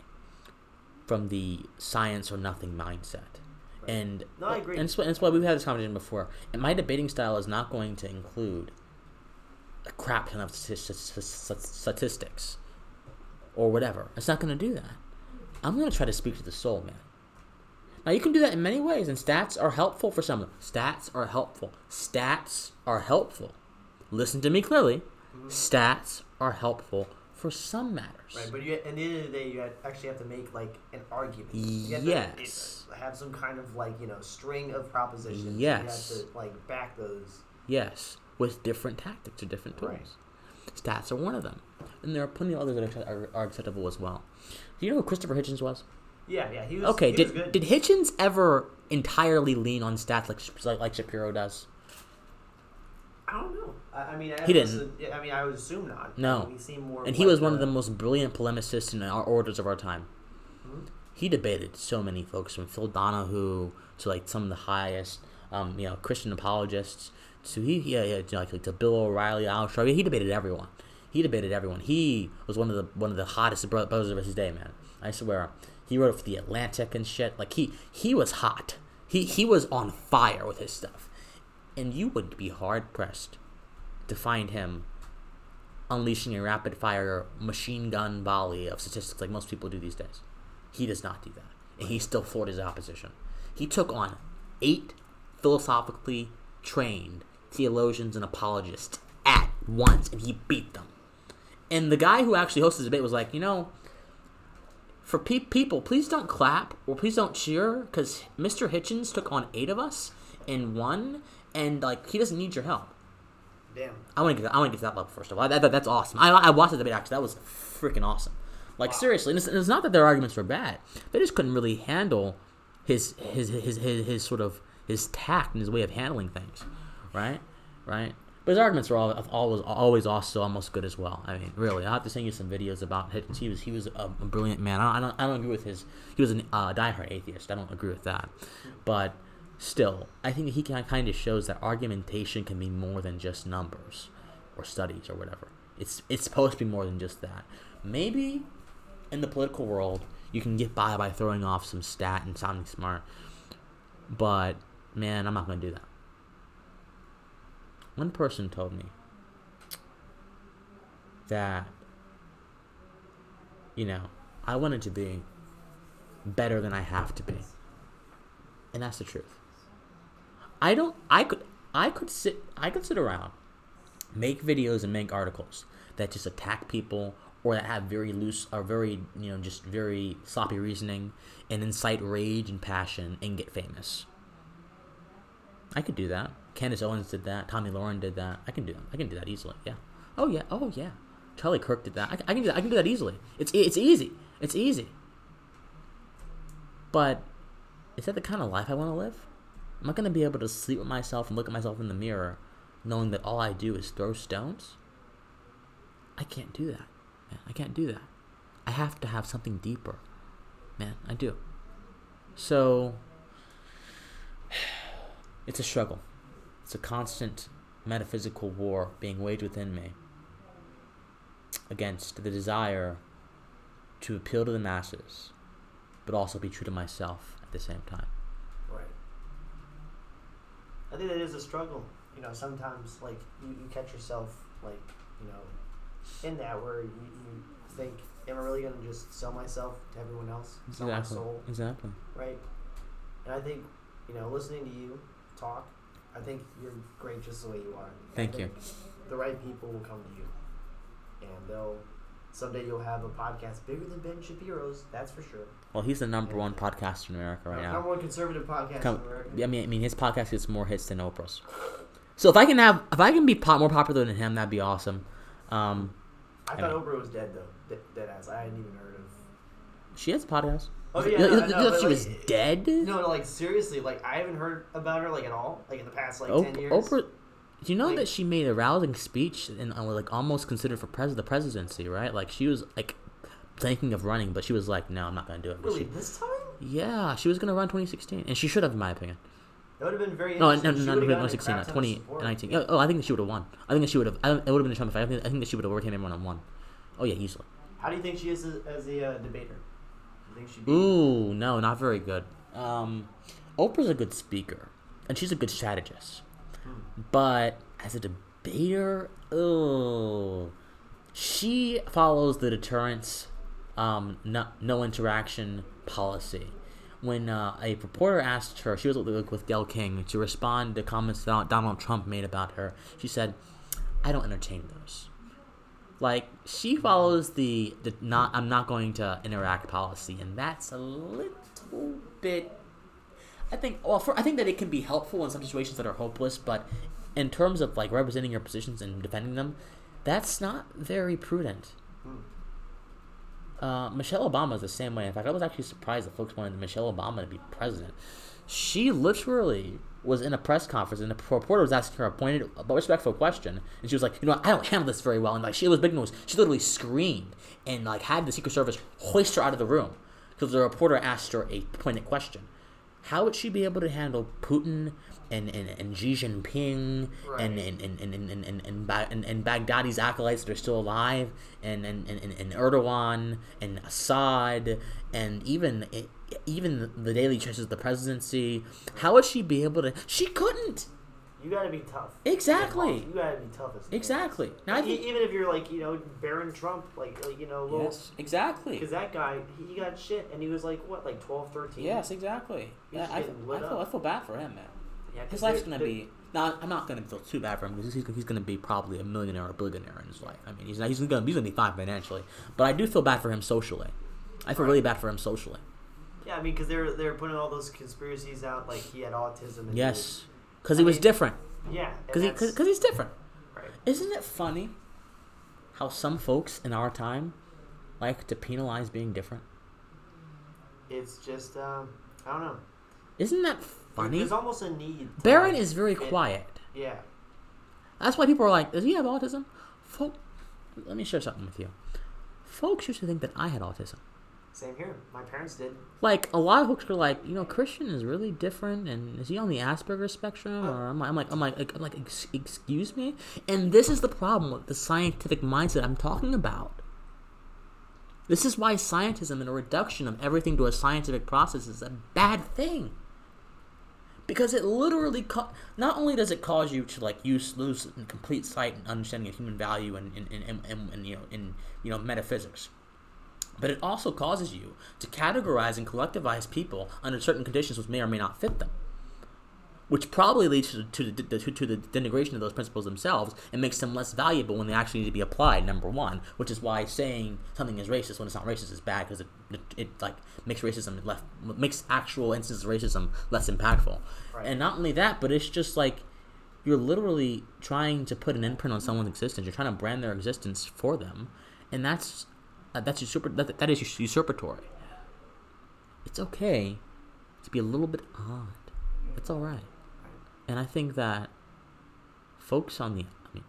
from the science or nothing mindset. Right. And No, I agree. And it's, why- and it's why we've had this conversation before. And my debating style is not going to include a crap ton of stati- st- st- statistics or whatever. It's not going to do that. I'm going to try to speak to the soul, man. Now you can do that in many ways, and stats are helpful for some. Stats are helpful. Stats are helpful. Listen to me clearly. Stats are helpful for some matters. Right, but you, at the end of the day, you actually have to make like an argument. You have to, Yes. uh, have some kind of like you know string of propositions. Yes. You have to like back those. Yes, with different tactics or different tools. Right. Stats are one of them, and there are plenty of others that are, are, acceptable as well. Do you know who Christopher Hitchens was? Yeah, yeah. He was Okay, He did was good. did Hitchens ever entirely lean on stats like like, Shapiro does? I don't know. I, I mean, I He didn't. I mean, I would assume not. No. He seemed more. And he like was one of the most brilliant polemicists in our orders of our time. Mhm. He debated so many folks, from Phil Donahue to like some of the highest, um, you know, Christian apologists. To he, yeah, yeah, to, like, to Bill O'Reilly, Al Sharpton. He debated everyone. He debated everyone. He was one of the one of the hottest brothers of his day, man. I swear. He wrote for the Atlantic and shit. Like he he was hot. He he was on fire with his stuff, and you would be hard pressed to find him unleashing a rapid fire machine gun volley of statistics like most people do these days. He does not do that. And he still floored his opposition. He took on eight philosophically trained theologians and apologists at once and he beat them. And the guy who actually hosted the debate was like, you know, for pe- people, please don't clap or please don't cheer because Mr. Hitchens took on eight of us and won, and like he doesn't need your help. Damn. I want to get I want to get to that level first of all. That, that- that's awesome. I, I watched the debate actually. That was freaking awesome. Like seriously, and it's, and it's not that their arguments were bad. They just couldn't really handle his his his his, his sort of his tact and his way of handling things, right? Right. But his arguments all, always always also almost good as well. I mean, really, I have to send you some videos about Hitchens. He was he was a, brilliant man. I don't, I don't agree with his. He was a uh, diehard atheist. I don't agree with that, but still, I think he kind of shows that argumentation can be more than just numbers or studies or whatever. It's it's supposed to be more than just that. Maybe in the political world, you can get by by throwing off some stat and sounding smart, but man, I'm not going to do that. One person told me that you know I wanted to be better than I have to be, and that's the truth. I don't. I could. I could sit. I could sit around, make videos and make articles that just attack people or that have very loose or very you know just very sloppy reasoning and incite rage and passion and get famous. I could do that. Candace Owens did that. Tomi Lahren did that. I can do. That. I can do that easily. Yeah. Oh yeah. Oh yeah. Charlie Kirk did that. I, I can do that. I can do that easily. It's it's easy. It's easy. But is that the kind of life I want to live? Am I going to be able to sleep with myself and look at myself in the mirror knowing that all I do is throw stones? I can't do that. Man, I can't do that. I have to have something deeper. Man, I do. So, it's a struggle. It's a constant metaphysical war being waged within me against the desire to appeal to the masses, but also be true to myself at the same time. Right. I think that is a struggle. You know, sometimes like you, you catch yourself like you know in that where you, you think, am I really gonna just sell myself to everyone else, sell my soul, Exactly. right? And I think you know, listening to you talk, I think you're great just the way you are. Thank you. The right people will come to you, and they'll someday you'll have a podcast bigger than Ben Shapiro's. That's for sure. Well, he's the number one podcaster in America right now. Number now. one conservative podcast Come- in America. I mean, I mean, his podcast gets more hits than Oprah's. So if I can have, if I can be po- more popular than him, that'd be awesome. Um, I I thought mean- Oprah was dead though. Dead, dead ass. I hadn't even heard of. she has a podcast. Oh yeah, you, no, no, but, she was like, dead? No, no, like seriously, like I haven't heard about her like at all, like in the past like Op- ten years. Oprah. Do you know Like- that she made a rousing speech and uh, like almost considered for pres- the presidency, right? Like she was like thinking of running, but she was like, "No, I'm not gonna do it." Really, she- this time? yeah, she was gonna run 2016, and she should have, in my opinion. That would have been very No, no, interesting. no, no, no, gotten 2016, not crap ton of support. 2019. Oh, oh, I think that she would have won. I think that she would have. It would have been a Trump fight. I think, I think that she would have overcame everyone and won. Oh yeah, easily. How do you think she is as, as a uh, debater? You think she'd be? Ooh, no, not very good. Um, Oprah's a good speaker, and she's a good strategist. But as a debater, oh, she follows the deterrence, um, no, no interaction policy. When uh, a reporter asked her, she was with with Gayle King to respond to comments that Donald Trump made about her. She said, "I don't entertain those." Like she follows the the not I'm not going to interact policy, and that's a little bit. I think well, for, I think that it can be helpful in some situations that are hopeless, but in terms of like representing your positions and defending them, that's not very prudent. Uh, Michelle Obama is the same way. In fact, I was actually surprised that folks wanted Michelle Obama to be president. She literally was in a press conference, and the reporter was asking her a pointed but respectful question, and she was like, "You know, I don't handle this very well." And like, she was big news. She literally screamed and like had the Secret Service hoist her out of the room because the reporter asked her a pointed question. How would she be able to handle Putin and, and, and Xi Jinping Right. and and, and, and, and, and, and, and, and, Baghdadi's acolytes that are still alive and, and, and, and, and Erdogan and Assad and even even the daily choices the presidency? How would she be able to? She couldn't. You gotta be tough. Exactly. You gotta be tough as Exactly. Now think even if you're like you know Barron Trump, like, like you know, little, yes, exactly. because that guy he got shit and he was like what, like 12, 13? Yes, exactly. Yeah, I, I, feel. I feel bad for him, man. Yeah, His life's gonna be. Now, I'm not gonna feel too bad for him because he's, he's gonna be probably a millionaire or a billionaire in his life. I mean, he's not, he's gonna he's gonna be fine financially, but I do feel bad for him socially. I feel Right. really bad for him socially. Yeah, I mean, because they're they're putting all those conspiracies out, like he had autism. And Yes, because he was mean, different. yeah, Because he, cause he's different. right. Isn't it funny how some folks in our time like to penalize being different? It's just um, I don't know. Isn't that funny? There's almost a need. Barron like, is very fit- quiet. Yeah, That's why people are like, does he have autism? Folk, let me share something with you. Folks used to think that I had autism. Same here. My parents did. Like a lot of folks were like, you know, Christian is really different, and is he on the Asperger spectrum? Or I'm, I'm like, I'm like, I'm like, ex- excuse me. And this is the problem with the scientific mindset I'm talking about. This is why scientism and a reduction of everything to a scientific process is a bad thing. Because it literally, ca- not only does it cause you to like use lose complete sight and understanding of human value and, and, and, and, and, and you know in you know metaphysics, but it also causes you to categorize and collectivize people under certain conditions which may or may not fit them. Which probably leads to, to, the, to, to the denigration of those principles themselves and makes them less valuable when they actually need to be applied. Number one, which is why saying something is racist when it's not racist is bad because it, it, it like makes racism left makes actual instances of racism less impactful. Right. And not only that, but it's just like you're literally trying to put an imprint on someone's existence. You're trying to brand their existence for them, and that's that's usurp- that, that is usurpatory. It's okay to be a little bit odd. It's all right, and I think that folks on the I mean,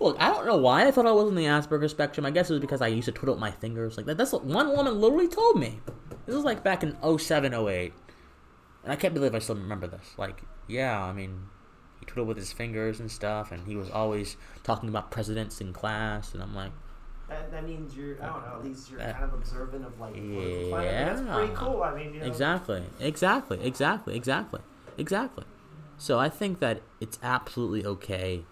look, I don't know why I thought I was on the Asperger spectrum. I guess it was because I used to twiddle my fingers like that. That's what one woman literally told me. This was like back in 07, 08. And I can't believe I still remember this. Like, yeah, I mean, he twiddled with his fingers and stuff, and he was always talking about presidents in class, and I'm like, That, that means you're I don't know. At least you're Uh, kind of observant of like political climate. That's pretty cool. I mean, you know, exactly, exactly, exactly, exactly, exactly. So I think that it's absolutely okay.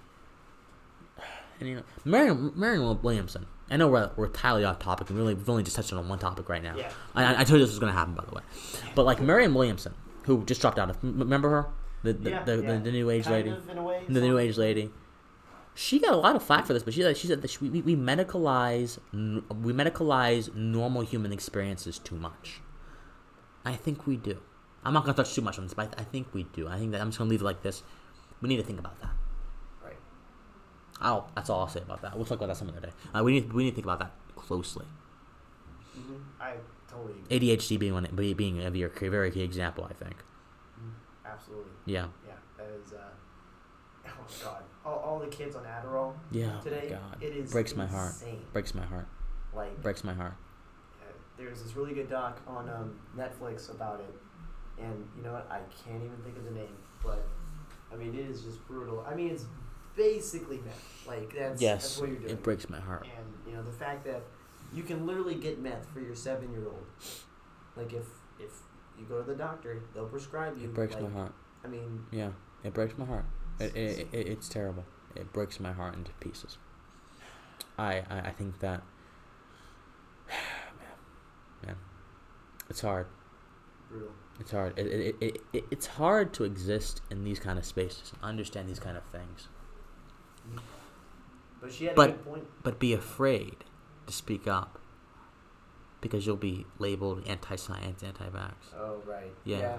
And you know, Marion, Marianne Williamson. I know we're, we're entirely off topic, and really we've only just touched on one topic right now. Yeah. I, I- told you this was going to happen, by the way. But like Marianne Williamson, who just dropped out of, remember her, the the, Yeah, the, yeah. the, the new age kind lady. of in a way. the new age lady. She got a lot of flack for this, but she said she said that she, we, we medicalize we medicalize normal human experiences too much. I think we do. I'm not gonna touch too much on this, but I, I think we do. I think that I'm just gonna leave it like this. We need to think about that. Right. I'll, that's all I'll say about that. We'll talk about that some other day. Uh, we need we need to think about that closely. hmm I totally agree. ADHD being one, be- being a very, very key example, I think. Mhm. Absolutely. Yeah, Yeah, that is. Uh, <laughs> oh my god, all, all the kids on Adderall yeah. today. Oh God, It is Breaks my heart. insane. breaks my heart. Like Breaks my heart. uh, there's this really good doc on um, Netflix about it, and you know what? I can't even think of the name, but I mean it is just brutal. I mean it's basically meth. Like that's yes, that's what you're doing. it breaks my heart. And you know the fact that you can literally get meth for your seven year old. Like if if you go to the doctor, they'll prescribe you. It breaks like, my heart. I mean, Yeah, it breaks my heart. It, it's- it, it, it's terrible. It breaks my heart into pieces. I, I, I think that, <sighs> man, man, it's hard. brutal. It's hard. It, it, it, it, it's hard to exist in these kind of spaces and understand these kind of things, But she had But- a good point. but be afraid to speak up because you'll be labeled anti-science, anti-vax. Oh right. Yeah.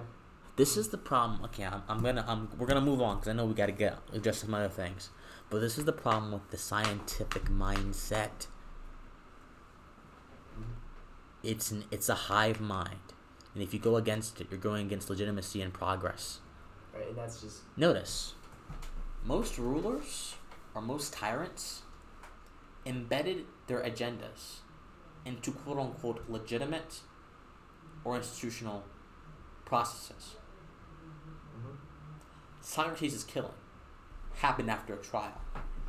This is the problem. Okay, I'm, I'm gonna um we're gonna move on because I know we gotta get address some other things, but this is the problem with the scientific mindset. It's an it's a hive mind, and if you go against it, you're going against legitimacy and progress. Right, and that's just Notice, most rulers or most tyrants embedded their agendas into quote unquote legitimate or institutional processes. Socrates' killing happened after a trial.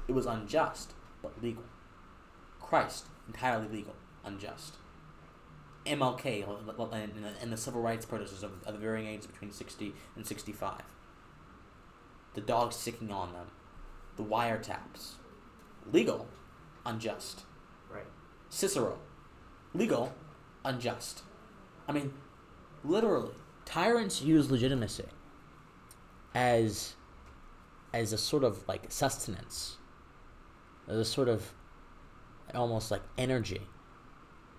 It was unjust, but legal. Christ, entirely legal, unjust. MLK and, the civil rights protesters of, of the varying ages between 60 and 65. The dogs sticking on them. The wiretaps. Legal, unjust. right. Cicero, legal, unjust. I mean, literally, tyrants use legitimacy as as a sort of like sustenance, as a sort of almost like energy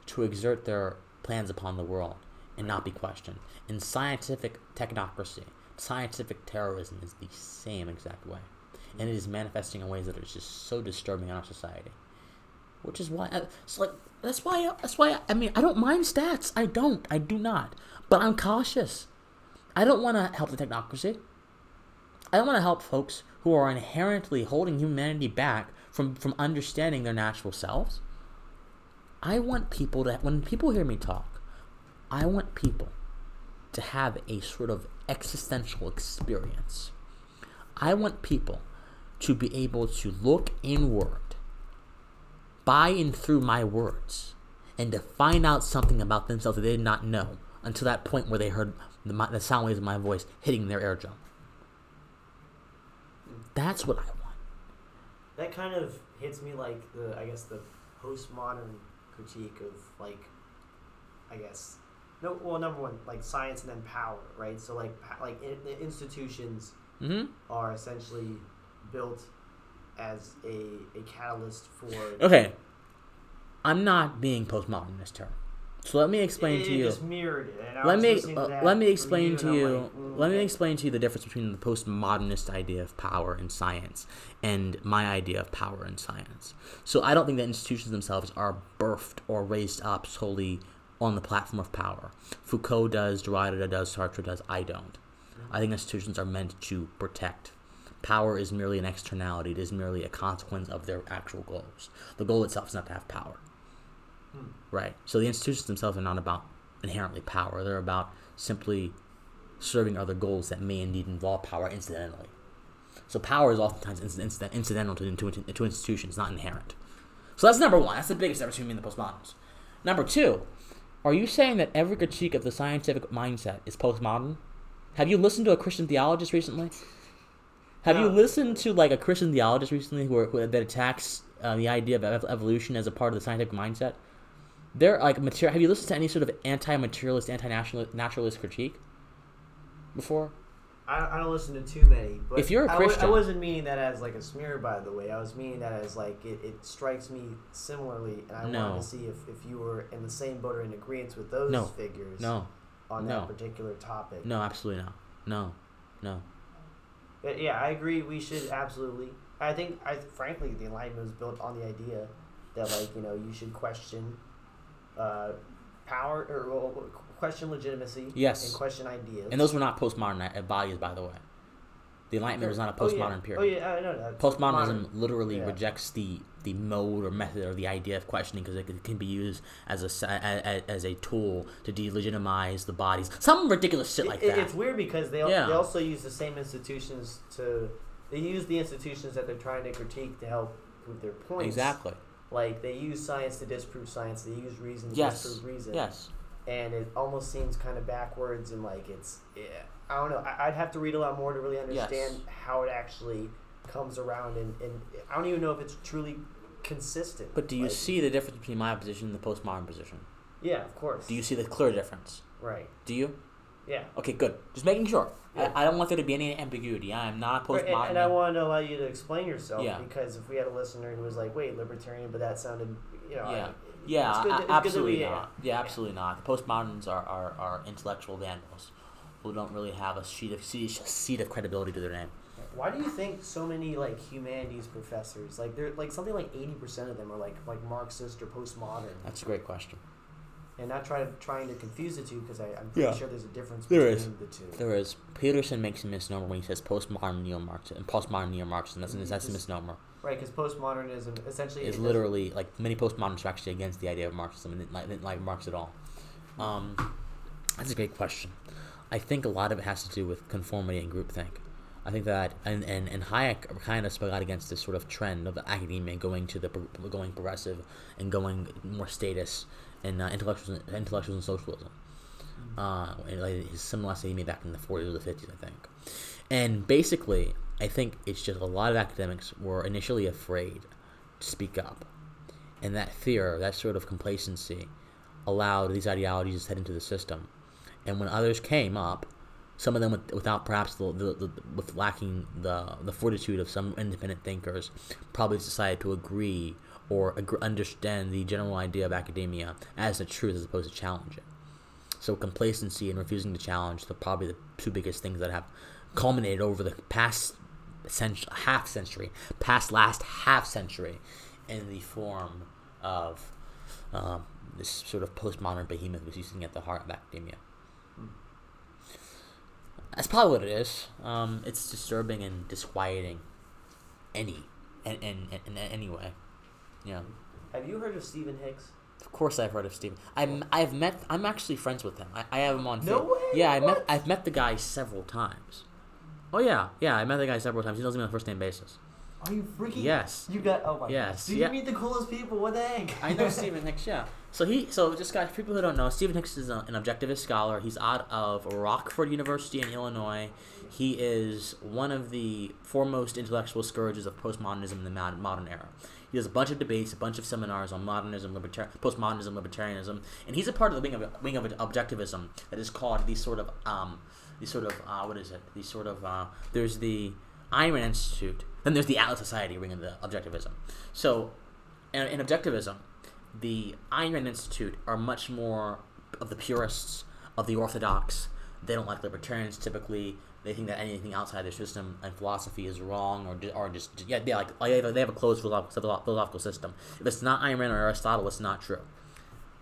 to exert their plans upon the world and not be questioned. In scientific technocracy, scientific terrorism is the same exact way, and it is manifesting in ways that are just so disturbing in our society which is why uh, it's like that's why that's why I mean I don't mind stats. I don't. I do not. But I'm cautious. I don't want to help the technocracy. I want to help folks who are inherently holding humanity back from from understanding their natural selves. I want people to when people hear me talk, I want people to have a sort of existential experience. I want people to be able to look inward by and through my words and to find out something about themselves that they did not know until that point where they heard the, the sound waves of my voice hitting their eardrum. That's what I want. That kind of hits me like the I guess the postmodern critique of like I guess no well number one like science and then power right so like like in, the institutions hmm are essentially built as a, a catalyst for Okay. I'm not being postmodernist here. So let me explain it, to you. just mirrored it and let me uh, let me explain to you like, mm, let me explain to you the difference between the postmodernist idea of power and science and my idea of power and science. So I don't think that institutions themselves are birthed or raised up solely on the platform of power. Foucault does, Derrida does, Sartre does. I don't. I think institutions are meant to protect. Power is merely an externality. It is merely a consequence of their actual goals. The goal itself is not to have power. Hmm. Right. So the institutions themselves are not about inherently power. They're about simply serving other goals that may indeed involve power incidentally. So power is oftentimes incident- incidental to, to, to institutions, not inherent. So that's number one. That's the biggest difference between me and the postmoderns. Number two, are you saying that every critique of the scientific mindset is postmodern? Have you listened to a Christian theologist recently? Have you listened to like a Christian theologist recently who, are, who that attacks uh, the idea of evolution as a part of the scientific mindset? They're like material. Have you listened to any sort of anti-materialist, anti-naturalist critique before? I, I don't listen to too many. But If you're a I wa- I wasn't meaning that as like a smear, by the way. I was meaning that as like it, it strikes me similarly, and I No. wanted to see if, if you were in the same boat or in agreement with those No. figures No, on no. that particular topic. no, absolutely not. No, no. But yeah, I agree. We should absolutely. I think, I frankly, the Enlightenment was built on the idea that like you know you should question uh, power or well, question legitimacy. Yes. And question ideas. And those were not postmodern bodies, by the way. The Enlightenment was not a Oh, yeah. postmodern period. Oh yeah, I know that. Postmodernism Modern. literally Yeah. rejects the the mode or method or the idea of questioning because it can be used as a a- a- as a tool to delegitimize the bodies. Some ridiculous shit like It- that. It's weird because they, Yeah. they also use the same institutions to they use the institutions that they're trying to critique to help prove their points. Exactly. Like they use science to disprove science. They use reason to Yes. disprove reason. Yes. And it almost seems kind of backwards and like it's yeah. I don't know. I, I'd have to read a lot more to really understand Yes. how it actually comes around and, and I don't even know if it's truly consistent. But do you Like, see the difference between my position and the postmodern position? Yeah, of course. Do you see the clear difference? right? Do you? Yeah. Okay, good. Just making sure. Yeah. I, I don't want there to be any ambiguity. I am not a Right, postmodern. and, and I wanted to allow you to explain yourself Yeah. because if we had a listener who was like, "Wait, libertarian," but that sounded, you know, Yeah. I- Yeah, it's good a- that- it's good that absolutely we- yeah. not. Yeah, absolutely not. The postmoderns are, are, are intellectual vandals who don't really have a sheet of seat, seat of credibility to their name. Why do you think so many like humanities professors, like they're like something like eighty percent of them are like like Marxist or postmodern, That's a great question. And not try trying to confuse the two because I'm pretty Yeah. sure there's a difference There between is. the two. There is Peterson makes a misnomer when he says postmodern neo-Marxism and postmodern neo-Marxism. That's, that's a misnomer. Right, because postmodernism essentially is literally like many postmoderns are actually against the idea of Marxism and didn't like, didn't like Marx at all. Um, that's a great question. I think a lot of it has to do with conformity and groupthink. I think that and, and, and Hayek kind of spoke out against this sort of trend of academia going to the going progressive and going more status and uh, intellectuals intellectuals and socialism. Uh, and like his similar essay he made back in the 40s or the 50s, I think. And basically, I think it's just a lot of academics were initially afraid to speak up. And that fear, that sort of complacency, allowed these ideologies to head into the system. And when others came up, some of them with, without perhaps the, the, the with lacking the the fortitude of some independent thinkers, probably decided to agree or agr understand the general idea of academia as the truth as opposed to challenge it. So complacency and refusing to challenge are probably the two biggest things that have culminated over the past half century, past last half century, in the form of um, this sort of postmodern behemoth was using at the heart of academia. That's probably what it is. Um, it's disturbing and disquieting. Any, and in, in, in any way. Yeah. Have you heard of Stephen Hicks? Of course, I've heard of Stephen. I'm I've met. I'm actually friends with him. I, I have him on. No Fa- way, Yeah, I met I've met the guy several times. Oh yeah, yeah. I met the guy several times. He knows me on a first name basis. Are you freaking? Yes. You got oh my Yes, God. Dude, yeah. you meet the coolest people. What the heck? I know <laughs> Stephen Hicks. Yeah. So he. So just guys, people who don't know, Stephen Hicks is a, an objectivist scholar. He's out of Rockford University in Illinois. He is one of the foremost intellectual scourges of postmodernism in the modern era. He does a bunch of debates, a bunch of seminars on modernism, libertar- postmodernism, libertarianism, and he's a part of the wing of wing of objectivism that is called these sort of um, these sort of uh, what is it? These sort of uh, there's the Ayn Rand Institute, then there's the Atlas Society wing of the objectivism. So, in, in objectivism, the Ayn Rand Institute are much more of the purists, of the orthodox. They don't like libertarians typically. They think that anything outside their system and philosophy is wrong, or or just yeah, they like they have a- they have a closed philosophical system. If it's not Ayn Rand or Aristotle, it's not true.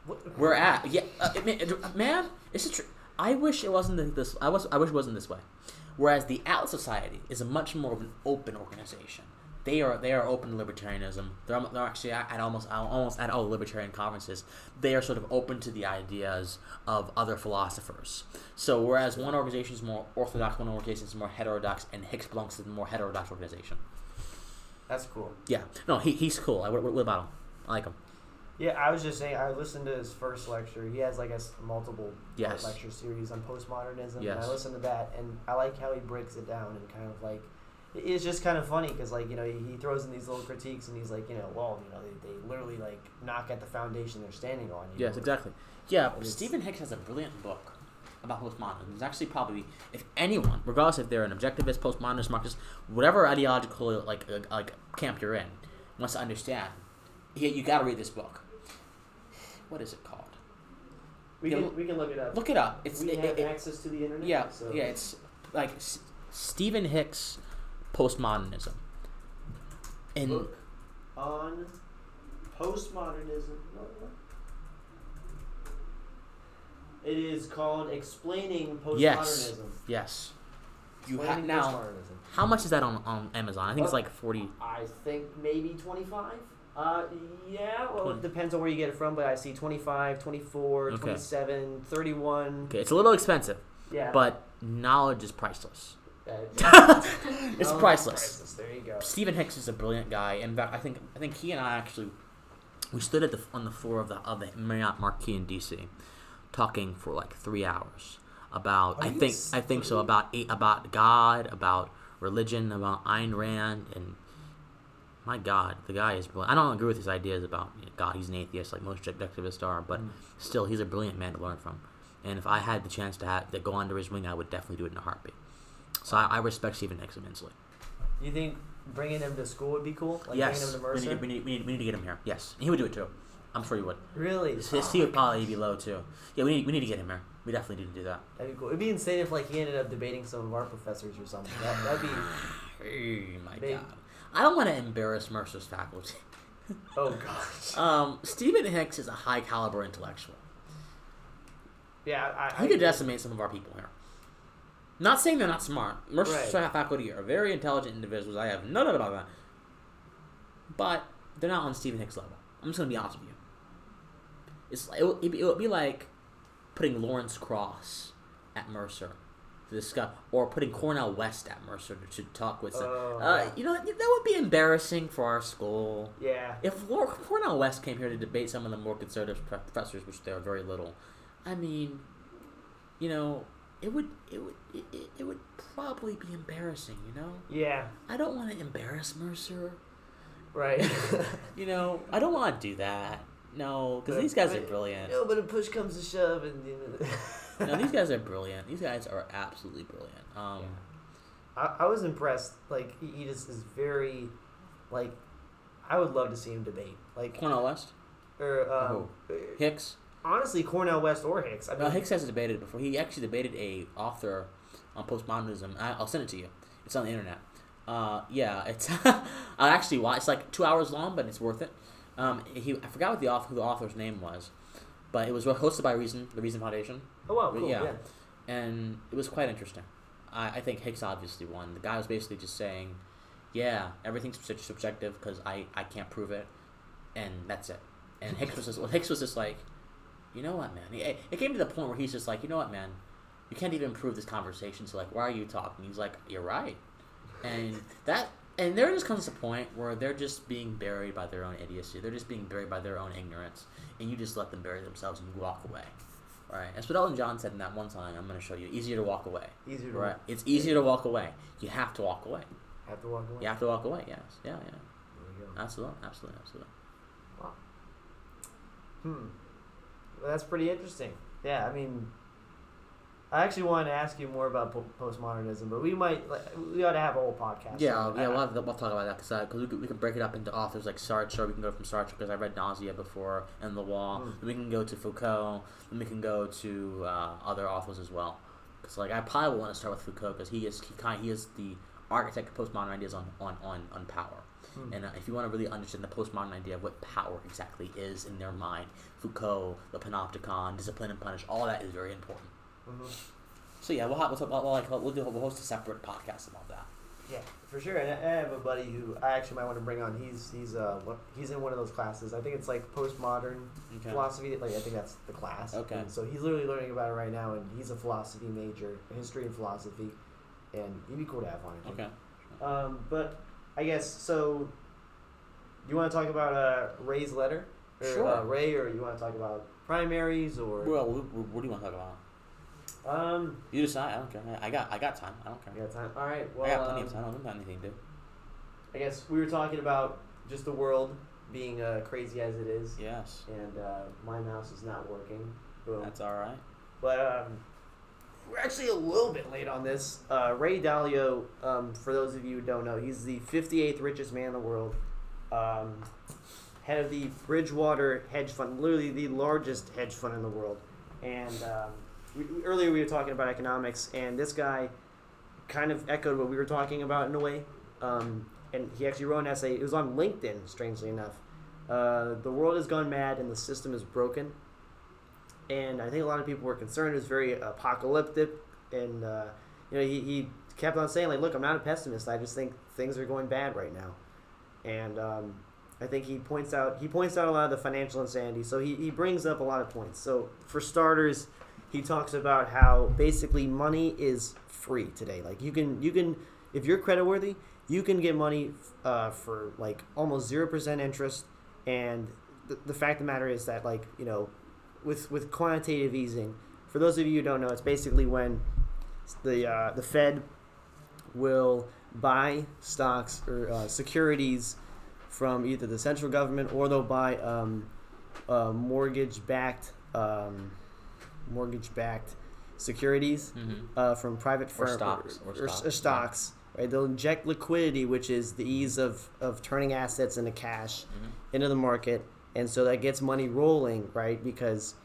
What- We're at yeah, uh, man, it- man. It's a tr- I wish it wasn't this. I was. I wish it wasn't this way. Whereas the Atlas Society is a much more of an open organization. They are they are open to libertarianism. They're, um, they're actually at, almost almost at all libertarian conferences. They are sort of open to the ideas of other philosophers. So whereas one organization is more orthodox, one organization is more heterodox, and Hicks belongs to the more heterodox organization. That's cool. Yeah, no, he, he's cool. I, what, what about him? I like him. Yeah, I was just saying. I listened to his first lecture. He has like a multiple Yes. lecture series on postmodernism. And Yes. I listened to that, and I like how he breaks it down and kind of like. It- It's just kind of funny because like you know he, he throws in these little critiques and he's like you know well you know they, they literally like knock at the foundation they're standing on. you Yes, know? exactly. Yeah, And Stephen Hicks has a brilliant book about postmodernism. It's actually probably, if anyone, regardless if they're an objectivist, postmodernist, Marxist, whatever ideological like uh, like camp you're in, wants to understand, you, you got to read this book. What is it called? We Yeah, can look- we can look it up. Look it up. It's we it, have it- access to the internet. yeah so. yeah. It's like S- Stephen Hicks, postmodernism. And book on postmodernism. It is called Explaining Postmodernism. Yes. Yes. You have Explaining now. Postmodernism. How much is that on, on Amazon? I think it's Uh, like forty. I think maybe 25. Uh, yeah, well, Twen- it depends on where you get it from, but I see 25, 24, Okay. 27, 31. Okay, it's a little expensive, Yeah. but knowledge is priceless. <laughs> It's oh, priceless. There you go. Stephen Hicks is a brilliant guy. In fact, I think I think he and I actually we stood at the on the floor of the of the Marriott Marquis in DC, talking for like three hours about Are I think I think so about eight, about God, about religion, about Ayn Rand, and my God, the guy is brilliant. I don't agree with his ideas about you know, God. He's an atheist, like most objectivists are, but Mm. still, he's a brilliant man to learn from. And if I had the chance to have to go under his wing, I would definitely do it in a heartbeat. So I, I respect Stephen Hicks immensely. You think bringing him to school would be cool? Like yes, bringing him to we Mercer? need, we, need, we, need, we need to get him here. Yes, he would do it too. I'm sure he would. Really? His, his Oh would probably be low too. Yeah, we need, we need to get him here. We definitely need to do that. That'd be cool. It'd be insane if like he ended up debating some of our professors or something. That, that'd be. <sighs> Oh my Big. god. I don't want to embarrass Mercer's faculty. <laughs> Oh gosh. <laughs> Um, Stephen Hicks is a high caliber intellectual. Yeah, I. I He could decimate some of our people here. Not saying they're not smart. Mercer's Right. faculty are very intelligent individuals. I have no doubt about that. But they're not on Stephen Hicks' level. I'm just gonna be honest with you. It's it would, it would be like putting Lawrence Krauss at Mercer to discuss, or putting Cornel West at Mercer to, to talk with. Oh, uh, you know that would be embarrassing for our school. Yeah. If Cornel West came here to debate some of the more conservative professors, which there are very little, I mean, you know, it would it would it, it, would probably be embarrassing. You know, Yeah. I don't want to embarrass Mercer. Right. <laughs> You know, I don't want to do that. No, because these guys are brilliant. No, but a push comes to shove, and you know. No, these <laughs> guys are brilliant. These guys are absolutely brilliant. Um, I, I was impressed. Like he, just is very, like, I would love to see him debate. Like, Cornel West, or um, Hicks. Honestly, Cornel West or Hicks. I mean, No, Hicks has debated before. He actually debated a author on postmodernism. I, I'll send it to you. It's on the internet. Uh, yeah, it's <laughs> I actually watched. It's like two hours long, but it's worth it. Um, he I forgot what the author who the author's name was, but it was hosted by Reason, the Reason Foundation, oh wow, cool. yeah. Yeah. and it was quite interesting. I, I think Hicks obviously won. The guy was basically just saying, "Yeah, everything's subject- subjective because I, I can't prove it, and that's it." And Hicks was just well, Hicks was just like, "You know what, man?" It, it came to the point where he's just like, "You know what, man? You can't even improve this conversation. So like, why are you talking?" He's like, "You're right," and that and there just comes a point where they're just being buried by their own idiocy. They're just being buried by their own ignorance, and you just let them bury themselves and you walk away. Right. That's what Elton John said in that one song. I'm going to show you. Easier to walk away. Easier to Right. It's easier to walk away. You have to walk away. have to walk away. You have to walk away. Yes. Yeah. Yeah. There we go. Absolutely. Absolutely. Absolutely. Hmm. That's pretty interesting. Yeah, I mean, I actually wanted to ask you more about postmodernism, but we might like, we ought to have a whole podcast. Yeah. Yeah. We'll, have, we'll talk about that because we, can- we can break it up into authors like Sartre. We can go from Sartre because I read Nausea before and The Wall. Mm. Then we can go to Foucault. Then we can go to uh, other authors as well. Because like I probably want to start with Foucault because he is he kind he is the architect of postmodern ideas on on on, on power. Hmm. And uh, if you want to really understand the postmodern idea of what power exactly is in their mind, Foucault, the Panopticon, Discipline and Punish, all that is very important. Mhm. So yeah, we'll have, we'll, we'll, like, we'll, do, we'll host a separate podcast about that. Yeah, for sure. And I have a buddy who I actually might want to bring on. He's he's uh he's in one of those classes. I think it's like postmodern Okay. philosophy. Like I think that's the class. Okay. And so he's literally learning about it right now, and he's a philosophy major, history and philosophy, and he'd be cool to have on. Okay. Um, but I guess so. You want to talk about uh, Ray's letter, or, Sure. Uh, Ray, or you want to talk about primaries, or Well, what, do you want to talk about? um, You decide. I don't care. I got I got time. I don't care. you got time? All right. Well, I got plenty um, of time. I don't got anything to do. I guess we were talking about just the world being uh, crazy as it is, Yes. and uh, my mouse is not working. Boom. That's all right. But um, we're actually a little bit late on this. Uh, Ray Dalio, um, for those of you who don't know, he's the 58th richest man in the world. Um, head of the Bridgewater hedge fund, literally the largest hedge fund in the world. And um, we, earlier we were talking about economics, and this guy kind of echoed what we were talking about in a way. Um, and he actually wrote an essay. It was on LinkedIn, strangely enough. Uh, the world has gone mad, and the system is broken and I think a lot of people were concerned. It was very apocalyptic, and uh, you know he, he kept on saying like, "Look, I'm not a pessimist. I just think things are going bad right now," and um, I think he points out he points out a lot of the financial insanity. So he, he brings up a lot of points. So for starters, he talks about how basically money is free today. Like you can you can if you're credit worthy, you can get money uh, for like almost zero percent interest. And the, the fact of the matter is that like you know, with with quantitative easing, for those of you who don't know, it's basically when the uh, the Fed will buy stocks or uh, securities from either the central government or they'll buy um, uh, mortgage-backed um, mortgage-backed securities Mm-hmm. uh, from private firms Or stocks, or or, stocks, stocks, right? They'll inject liquidity, which is the ease of, of turning assets into cash Mm-hmm. into the market, and so that gets money rolling, right? Because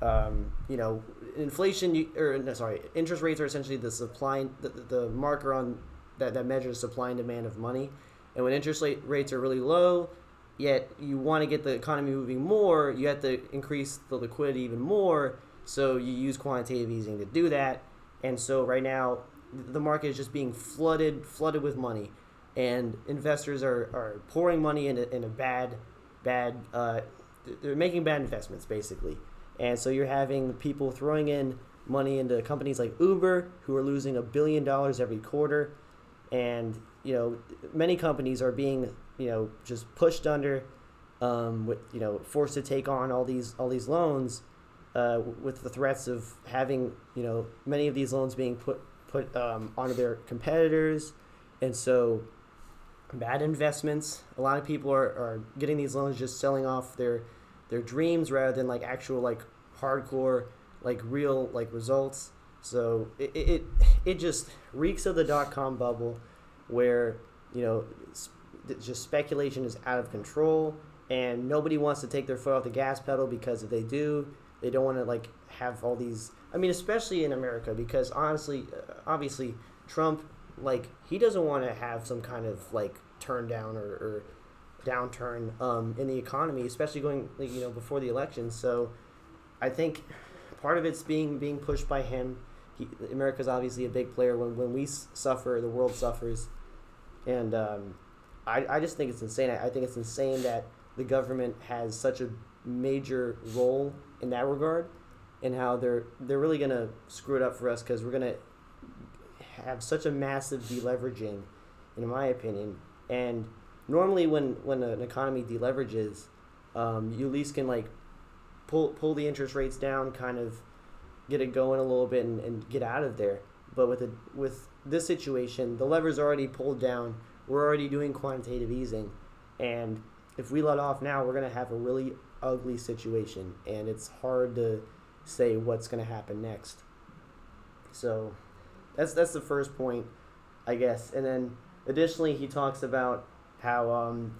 um, you know inflation, or no, sorry, interest rates are essentially the supply, the, the marker on that, that measures supply and demand of money, and when interest rate rates are really low, yet you want to get the economy moving more, you have to increase the liquidity even more. So you use quantitative easing to do that, and so right now the market is just being flooded, flooded with money, and investors are, are pouring money into in a bad, bad. Uh, they're making bad investments basically, and so you're having people throwing in money into companies like Uber who are losing a billion dollars every quarter, and you know many companies are being you know just pushed under, um, with you know forced to take on all these all these loans, uh, with the threats of having you know many of these loans being put put um, onto their competitors, and so bad investments. A lot of people are, are getting these loans just selling off their their dreams rather than like actual like hardcore like real like results. So it it, it, just reeks of the dot com bubble, where you know just speculation is out of control and nobody wants to take their foot off the gas pedal because if they do, they don't want to like have all these. I mean, especially in America, because honestly, obviously, Trump like he doesn't want to have some kind of like turn down or, or downturn um, in the economy, especially going you know before the election. So I think part of it's being being pushed by him. He, America's obviously a big player. When when we suffer, the world suffers, and um, I I just think it's insane. I, I think it's insane that the government has such a major role in that regard, and how they're they're really gonna screw it up for us because we're gonna have such a massive deleveraging, in my opinion. And normally, when when an economy deleverages, um, you at least can like pull pull the interest rates down, kind of get it going a little bit, and, and get out of there. But with a, with this situation, the lever's already pulled down. We're already doing quantitative easing, and if we let off now, we're gonna have a really ugly situation, and it's hard to say what's gonna happen next. So that's that's the first point, I guess. And then additionally, he talks about how um,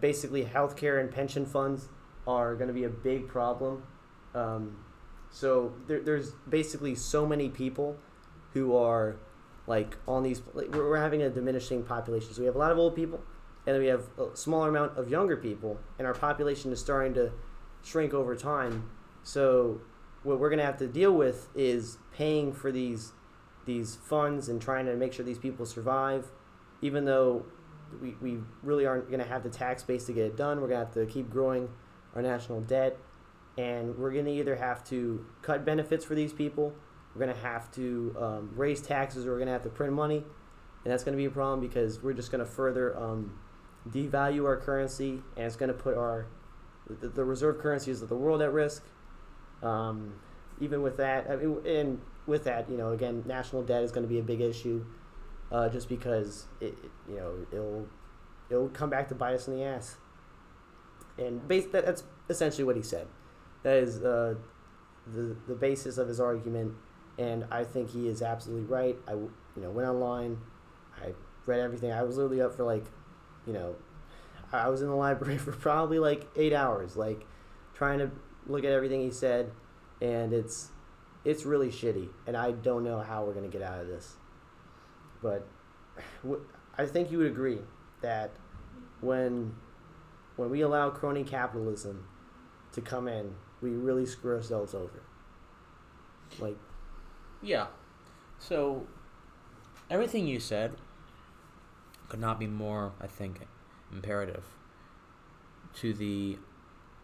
basically healthcare and pension funds are going to be a big problem. Um, so there, there's basically so many people who are like on these. Like, we're, we're having a diminishing population. So we have a lot of old people, and we have a smaller amount of younger people, and our population is starting to shrink over time. So what we're going to have to deal with is paying for these these funds and trying to make sure these people survive, even though we, we really aren't going to have the tax base to get it done. We're going to have to keep growing our national debt, and we're going to either have to cut benefits for these people, we're going to have to um, raise taxes, or we're going to have to print money, and that's going to be a problem because we're just going to further um, devalue our currency, and it's going to put our the, the reserve currencies of the world at risk. Um, even with that, I mean, and with that, you know, again, national debt is going to be a big issue, uh, just because it, it- you know, it'll it'll come back to bite us in the ass. And base that, that's essentially what he said. That is uh, the the basis of his argument, and I think he is absolutely right. I you know went online, I read everything. I was literally up for like, you know, I was in the library <laughs> for probably like eight hours, like trying to look at everything he said, and it's it's really shitty, and I don't know how we're gonna get out of this. But <sighs> I think you would agree that when when we allow crony capitalism to come in we really screw ourselves over. Like, Yeah. So everything you said could not be more, I think, imperative to the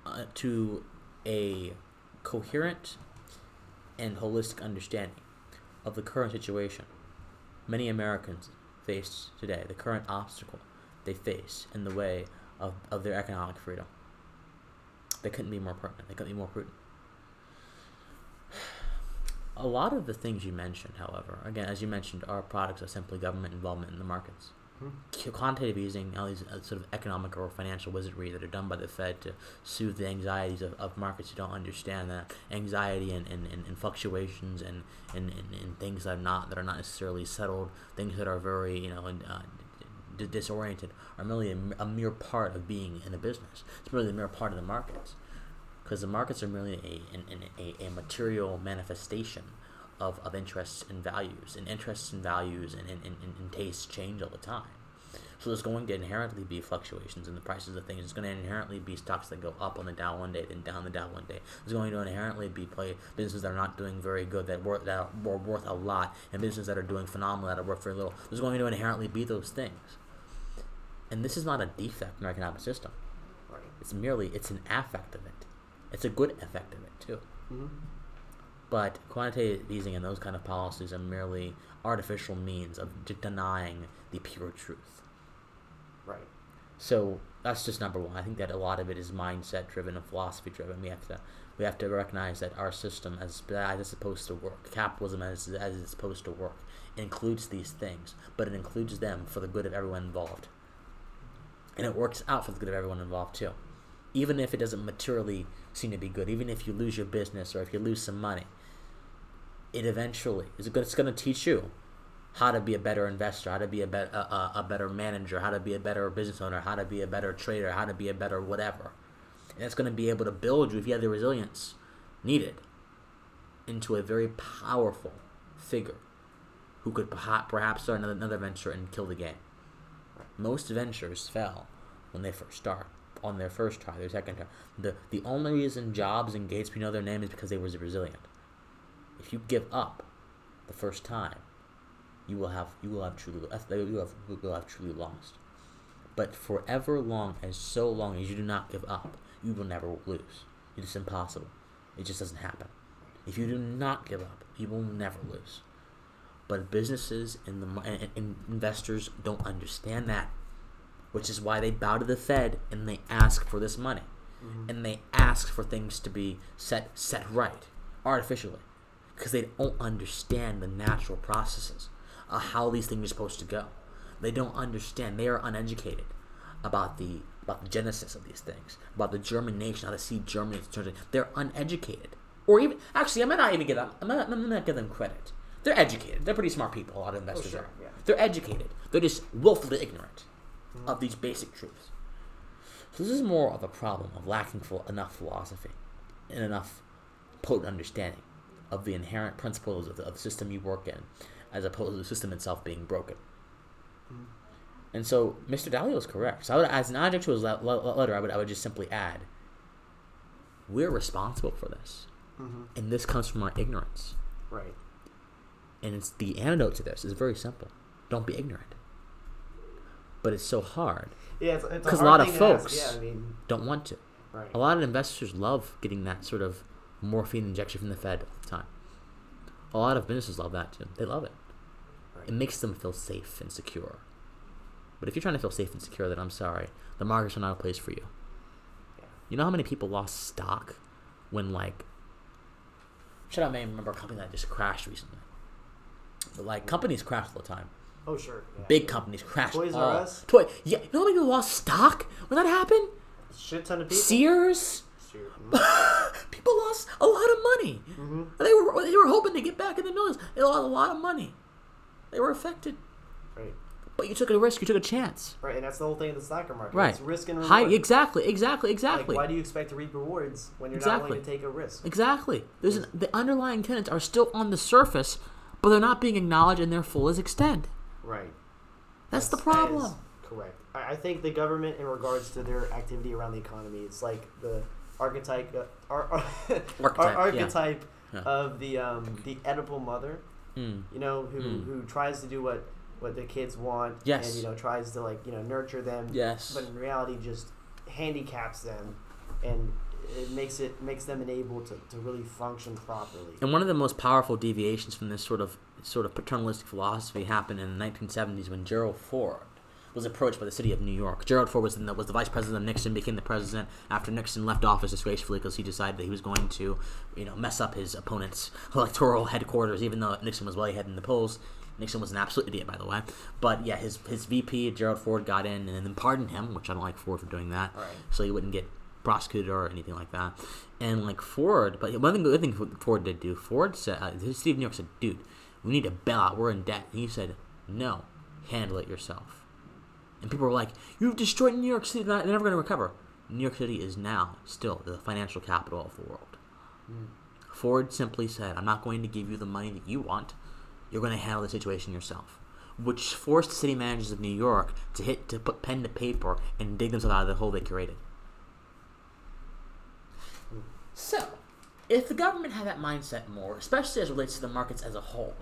uh, to a coherent and holistic understanding of the current situation many Americans face today, the current obstacle they face in the way of, of their economic freedom. They couldn't be more pertinent. They couldn't be more prudent. A lot of the things you mentioned, however, again, as you mentioned, are products of simply government involvement in the markets. Hmm. Quantitative easing, all these sort of economic or financial wizardry that are done by the Fed to soothe the anxieties of, of markets who don't understand that anxiety and, and, and, and fluctuations and, and, and, and things that are not that are not necessarily settled, things that are very you know and, uh, d- disoriented, are merely a, mere part of being in a business. It's merely a mere part of the markets because the markets are merely a, an, a, a material manifestation of, of interests and values, and interests and values and, and, and, and tastes change all the time. So there's going to inherently be fluctuations in the prices of things. There's going to inherently be stocks that go up on the Dow one day, then down the Dow one day. There's going to inherently be play businesses that are not doing very good, that worth that are worth a lot, and businesses that are doing phenomenal, that are worth very little. There's going to inherently be those things. And this is not a defect in our economic system. It's merely it's an affect of it. It's a good effect of it too. Mm-hmm. But quantitative easing and those kind of policies are merely artificial means of de- denying the pure truth. Right. So that's just number one. I think that a lot of it is mindset driven and philosophy driven. We have to we have to recognize that our system as as it's supposed to work, capitalism as as it's supposed to work, includes these things, but it includes them for the good of everyone involved. And it works out for the good of everyone involved too. Even if it doesn't materially seem to be good, even if you lose your business or if you lose some money, it eventually is it's going to teach you how to be a better investor, how to be a, be- a, a, better manager, how to be a better business owner, how to be a better trader, how to be a better whatever. And it's going to be able to build you, if you have the resilience needed, into a very powerful figure who could perhaps start another, another venture and kill the game. Most ventures fail when they first start, on their first try, their second try. The, the only reason Jobs and Gates, we know their name, is because they were resilient. If you give up the first time, you will have you will have truly uh, you will have, you will have truly lost. But forever long as so long as you do not give up, you will never lose. It is impossible. It just doesn't happen. If you do not give up, you will never lose. But businesses and the and, and investors don't understand that, which is why they bow to the Fed and they ask for this money, mm-hmm. and they ask for things to be set set right artificially, because they don't understand the natural processes of how these things are supposed to go. They don't understand. They are uneducated about the about the genesis of these things, about the germination, how to see germinate. They're uneducated, or even actually, I might not even give them. I might not, I might not give them credit. They're educated. They're pretty smart people. A lot of oh, investors sure, are. yeah. They're educated. They're just willfully ignorant of these basic truths. So this is more of a problem of lacking for enough philosophy and enough potent understanding of the inherent principles of the, of the system you work in, as opposed to the system itself being broken. And so Mr. Dalio is correct. So I would, as an adjunct to his le- le- letter, I would, I would just simply add, we're responsible for this, Mm-hmm. and this comes from our ignorance. Right. And it's the antidote to this is very simple: don't be ignorant. But it's so hard. Yeah, it's, it's 'Cause a hard lot of thing to ask. folks- Yeah, I mean, Don't want to. right. A lot of investors love getting that sort of morphine injection from the Fed all the time. A lot of businesses love that too. They love it. It makes them feel safe and secure. But if you're trying to feel safe and secure, then I'm sorry, the markets are not a place for you. You know how many people lost stock when like should I may remember a company that just crashed recently. But like companies crash all the time. Oh, sure. Yeah. Big companies crash. Toys R Us? Toy. Yeah. You know how many people lost stock when that happened? Shit ton of people. Sears. Shoot. <laughs> people lost a lot of money. Mm-hmm. They were they were hoping to get back in the millions. They lost a lot of money. They were affected, Right. but you took a risk. You took a chance. Right, and that's the whole thing of the stock market. Right. It's risk and reward. High, exactly, exactly, Like, exactly, why do you expect to reap rewards when you're not willing to take a risk? exactly. There's an, the underlying tenants are still on the surface, but they're not being acknowledged in their fullest extent. Right. That's the That's- that problem. correct. I, I think the government, in regards to their activity around the economy, it's like the archetype, uh, ar- <laughs> ar- Archetype, archetype Yeah. of the um, the Oedipal mother. Mm. You know, who Mm. who tries to do what what the kids want. Yes. And you know tries to like you know nurture them. Yes. But in reality, just handicaps them, and it makes it makes them unable to, to really function properly. And one of the most powerful deviations from this sort of sort of paternalistic philosophy happened in the 1970s when Gerald Ford was approached by the city of New York. Gerald Ford was the, was the vice president of Nixon, became the president after Nixon left office disgracefully because he decided that he was going to, you know, mess up his opponent's <laughs> electoral headquarters, even though Nixon was well ahead in the polls. Nixon was an absolute idiot, by the way. But yeah, his his VP Gerald Ford got in and then pardoned him, which I don't like Ford for doing that Right. so he wouldn't get prosecuted or anything like that. And like Ford, but one thing, good thing Ford did do, Ford said, uh, the city of New York said, "Dude, we need to bail out. We're in debt." And he said, "No, handle it yourself." And people were like, "You've destroyed New York City. They're never going to recover." New York City is now still the financial capital of the world. Ford simply said, "I'm not going to give you the money that you want. You're going to handle the situation yourself." Which forced city managers of New York to hit to put pen to paper and dig themselves out of the hole they created. So, if the government had that mindset more, especially as it relates to the markets as a whole,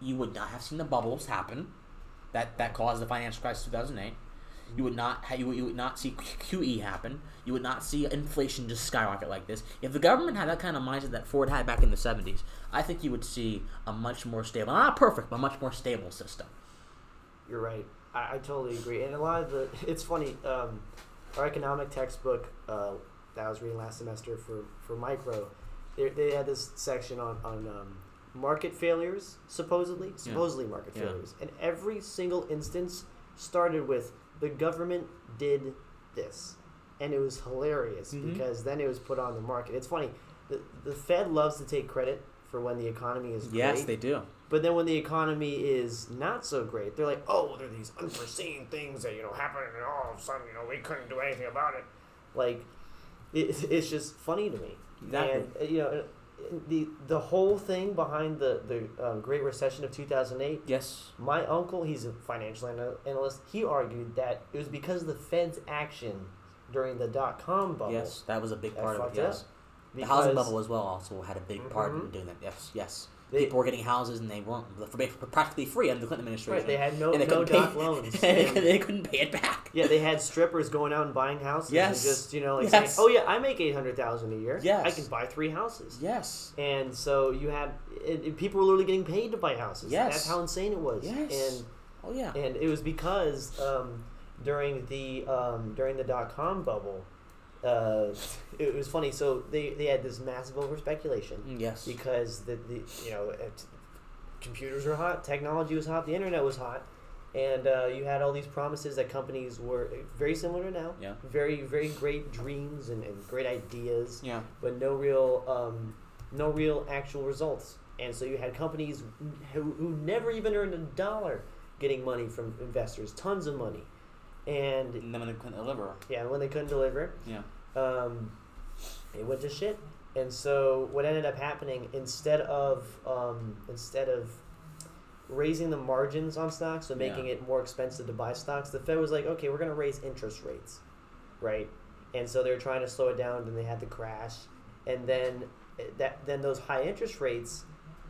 you would not have seen the bubbles happen that that caused the financial crisis 2008. You would not ha- you, would- you would not see QE happen. You would not see inflation just skyrocket like this. If the government had that kind of mindset that Ford had back in the 70s, I think you would see a much more stable, not perfect, but much more stable system. You're right. I, I totally agree. And a lot of the <laughs> it's funny. Um, our economic textbook uh, that I was reading last semester for for micro, they, they had this section on on um, market failures. Supposedly, supposedly market Yeah. failures, and every single instance started with the government did this, and it was hilarious Mhm. because then it was put on the market. It's funny. The, the Fed loves to take credit for when the economy is Yes, great. they do. But then when the economy is not so great, they're like, oh, well, there are these unforeseen things that, you know, happen and all of a sudden, you know, we couldn't do anything about it. Like, it, <laughs> it's just funny to me. Exactly. And, uh, you know, the the whole thing behind the, the um, Great Recession of 2008, Yes. my uncle, he's a financial ana- analyst, he argued that it was because of the Fed's action during the dot-com bubble. Yes, that was a big part of it. Yes. The housing bubble as well also had a big part in Mhm. doing that. Yes, yes. They- People were getting houses and they weren't for, practically free under the Clinton administration. Right, they had no, and they no couldn't doc pay, loans. <laughs> and they, they couldn't pay it back. Yeah, they had strippers going out and buying houses. Yes. And just you know, like Yes. saying, "Oh yeah, I make eight hundred thousand a year. Yes. I can buy three houses." Yes. And so you had it, it- people were literally getting paid to buy houses. Yes. That's how insane it was. Yes. And, Oh yeah. And and it was because um, during the um, during the dot com bubble, uh, it was funny. So they, they had this massive over speculation Mm, yes. because the, the you know it, computers were hot, technology was hot, the internet was hot, and uh, you had all these promises that companies were very similar to now. Yeah. Very very great dreams and, and great ideas, Yeah. but no real um, no real actual results. And so you had companies who, who never even earned a dollar getting money from investors, tons of money, and And then when they couldn't deliver. yeah, when they couldn't deliver, Yeah. um, it went to shit. And so what ended up happening instead of um, instead of raising the margins on stocks, so making Yeah. it more expensive to buy stocks, the Fed was like, okay, we're going to raise interest rates, right? And so they were trying to slow it down, Then they had the crash, and then eh, that then those high interest rates.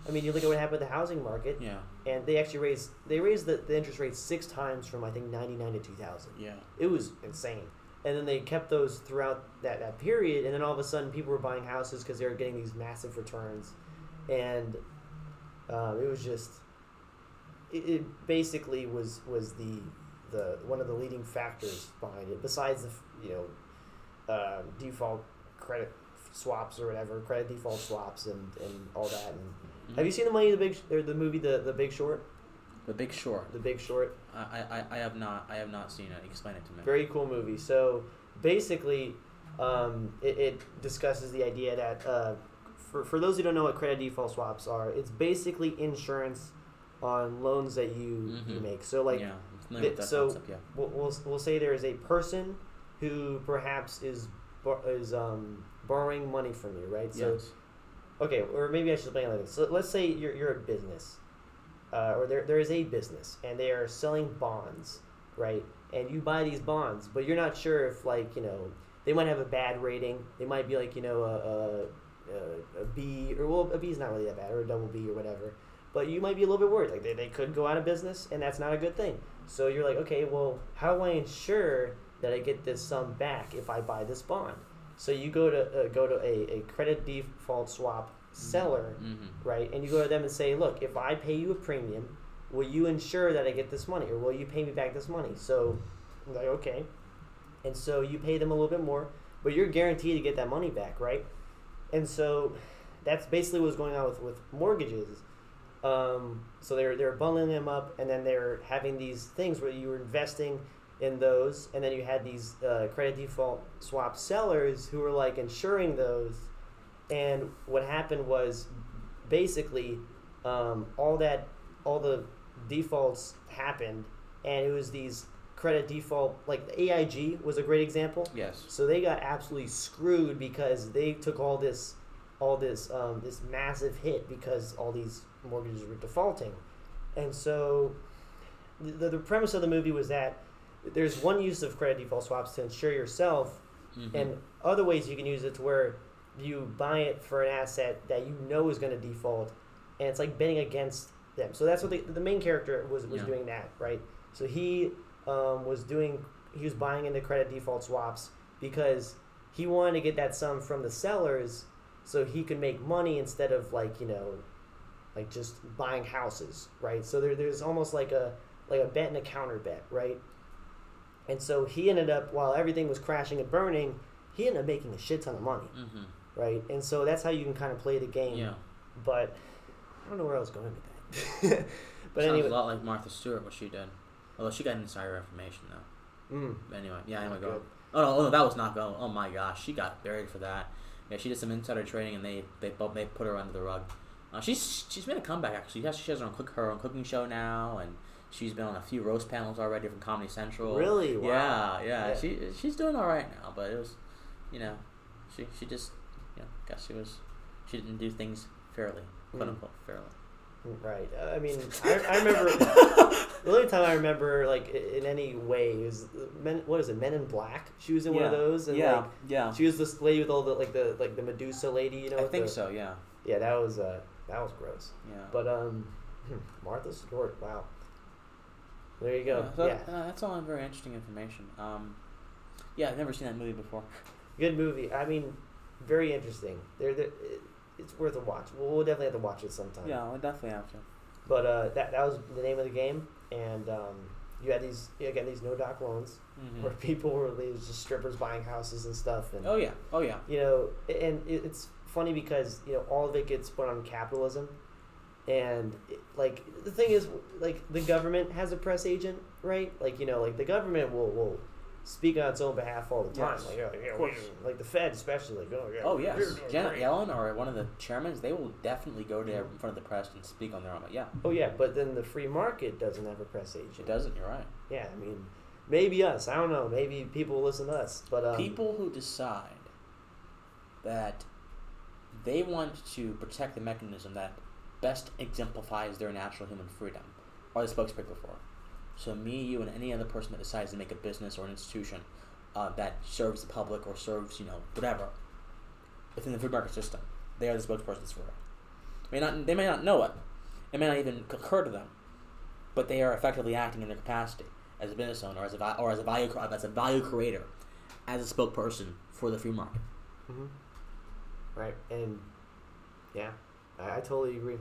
I mean, you look at what happened with the housing market, Yeah. And they actually raised they raised the, the interest rates six times from I think ninety nine to two thousand. Yeah. It was insane. And then they kept those throughout that, that period, and then all of a sudden people were buying houses because they were getting these massive returns, and um, it was just it, it basically was was the the one of the leading factors behind it. Besides the you know uh, default credit swaps or whatever, credit default swaps and, and all that. And Mm-hmm. have you seen the money the big or the movie the the Big Short? The Big Short. The Big Short. I, I, I have not I have not seen it. Explain it to me. Very cool movie. So basically, um, it, it discusses the idea that uh, for, for those who don't know what credit default swaps are, it's basically insurance on loans that you, you Mhm. make. So like yeah. I'm familiar with the- that so- concept. Yeah. we'll, we'll, we'll say there is a person who perhaps is is um, borrowing money from you, right? So yes. Okay, or maybe I should explain it like this. So let's say you're, you're a business, uh, or there, there is a business, and they are selling bonds, right? And you buy these bonds, but you're not sure if like you know they might have a bad rating. They might be like you know a, a, a, B or well a B is not really that bad or a double B or whatever. But you might be a little bit worried. Like they, they could go out of business, and that's not a good thing. So you're like, okay, well, how do I ensure that I get this sum back if I buy this bond? So you go to uh, go to a, a credit default swap seller, Mm-hmm. right? And you go to them and say, look, if I pay you a premium, will you ensure that I get this money, or will you pay me back this money? So, I'm like, okay. And so you pay them a little bit more, but you're guaranteed to get that money back, right? And so that's basically what's going on with, with mortgages. Um, so they're they're bundling them up, and then they're having these things where you're investing in those, and then you had these uh, credit default swap sellers who were like insuring those. And what happened was, basically, um, all that all the defaults happened, and it was these credit default like AIG was a great example. Yes. So they got absolutely screwed because they took all this, all this, um, this massive hit because all these mortgages were defaulting, and so the, the premise of the movie was that there's one use of credit default swaps to insure yourself, Mhm. and other ways you can use it to where you buy it for an asset that you know is going to default, and it's like betting against them. So that's what the, the main character was was Yeah. doing that right. So he um, was doing he was buying into credit default swaps because he wanted to get that sum from the sellers so he could make money instead of like you know like just buying houses right so there, there's almost like a like a bet and a counter bet right and so he ended up while everything was crashing and burning he ended up making a shit ton of money Mhm. right and so that's how you can kind of play the game Yeah. but i don't know where i was going with that <laughs> but Sounds anyway a lot like Martha Stewart what she did. Although she got insider information though. mm, But anyway, yeah, anyway, go. Oh no, oh no, that was not go. Oh my gosh, she got buried for that. Yeah, she did some insider trading, and they they they put her under the rug. Uh, she's she's made a comeback actually. She has, she has her own cook her own cooking show now, and she's been on a few roast panels already from Comedy Central. really wow. Yeah, yeah, Yeah. She she's doing all right now, but it was, you know, she she just, you know, guess she was, she didn't do things fairly, quote Mm. unquote fairly. Right. Uh, I mean, <laughs> I, I remember the only time I remember like in any way was men. What is it? Men in Black. She was in one of those, and yeah, like yeah. she was this lady with all the like the like the Medusa lady. You know. I think the- so. Yeah, Yeah, that was uh that was gross. yeah. But um, Martha Stewart. Wow. There you go. Yeah, so Yeah, uh, that's all very interesting information. Um, yeah, I've never seen that movie before. <laughs> good movie. I mean, very interesting. There, there. it- It's worth a watch. We'll, we'll definitely have to watch it sometime. Yeah, I definitely have to. But uh, that that was the name of the game, and um, you had these again these no doc loans Mhm. where <laughs> people were just strippers buying houses and stuff, and Oh yeah, oh yeah. you know, and it, it's funny because you know all of it gets put on capitalism, and like the thing is, like the government has a press agent, right? Like you know, like the government will will speak on its own behalf all the time, Yes, like yeah, yeah, of course. we- like the Fed especially, like oh yeah, Oh yes, Janet great. Yellen or one of the chairmen they will definitely go there in front of the press and speak on their own. Yeah, Oh yeah, but then the free market doesn't have a press agent. it doesn't. You're right. Yeah, I mean, maybe us. I don't know. Maybe people listen to us, but um, People who decide that they want to protect the mechanism that best exemplifies their natural human freedom are the spokespeople for. So me, you, and any other person that decides to make a business or an institution uh, that serves the public or serves, you know, whatever within the free market system, they are the spokespersons for it. May not, they may not know it. It may not even occur to them, but they are effectively acting in their capacity as a business owner, as a or as a value as a value creator, as a spokesperson for the free market. mhm. right, and yeah, I, I totally agree.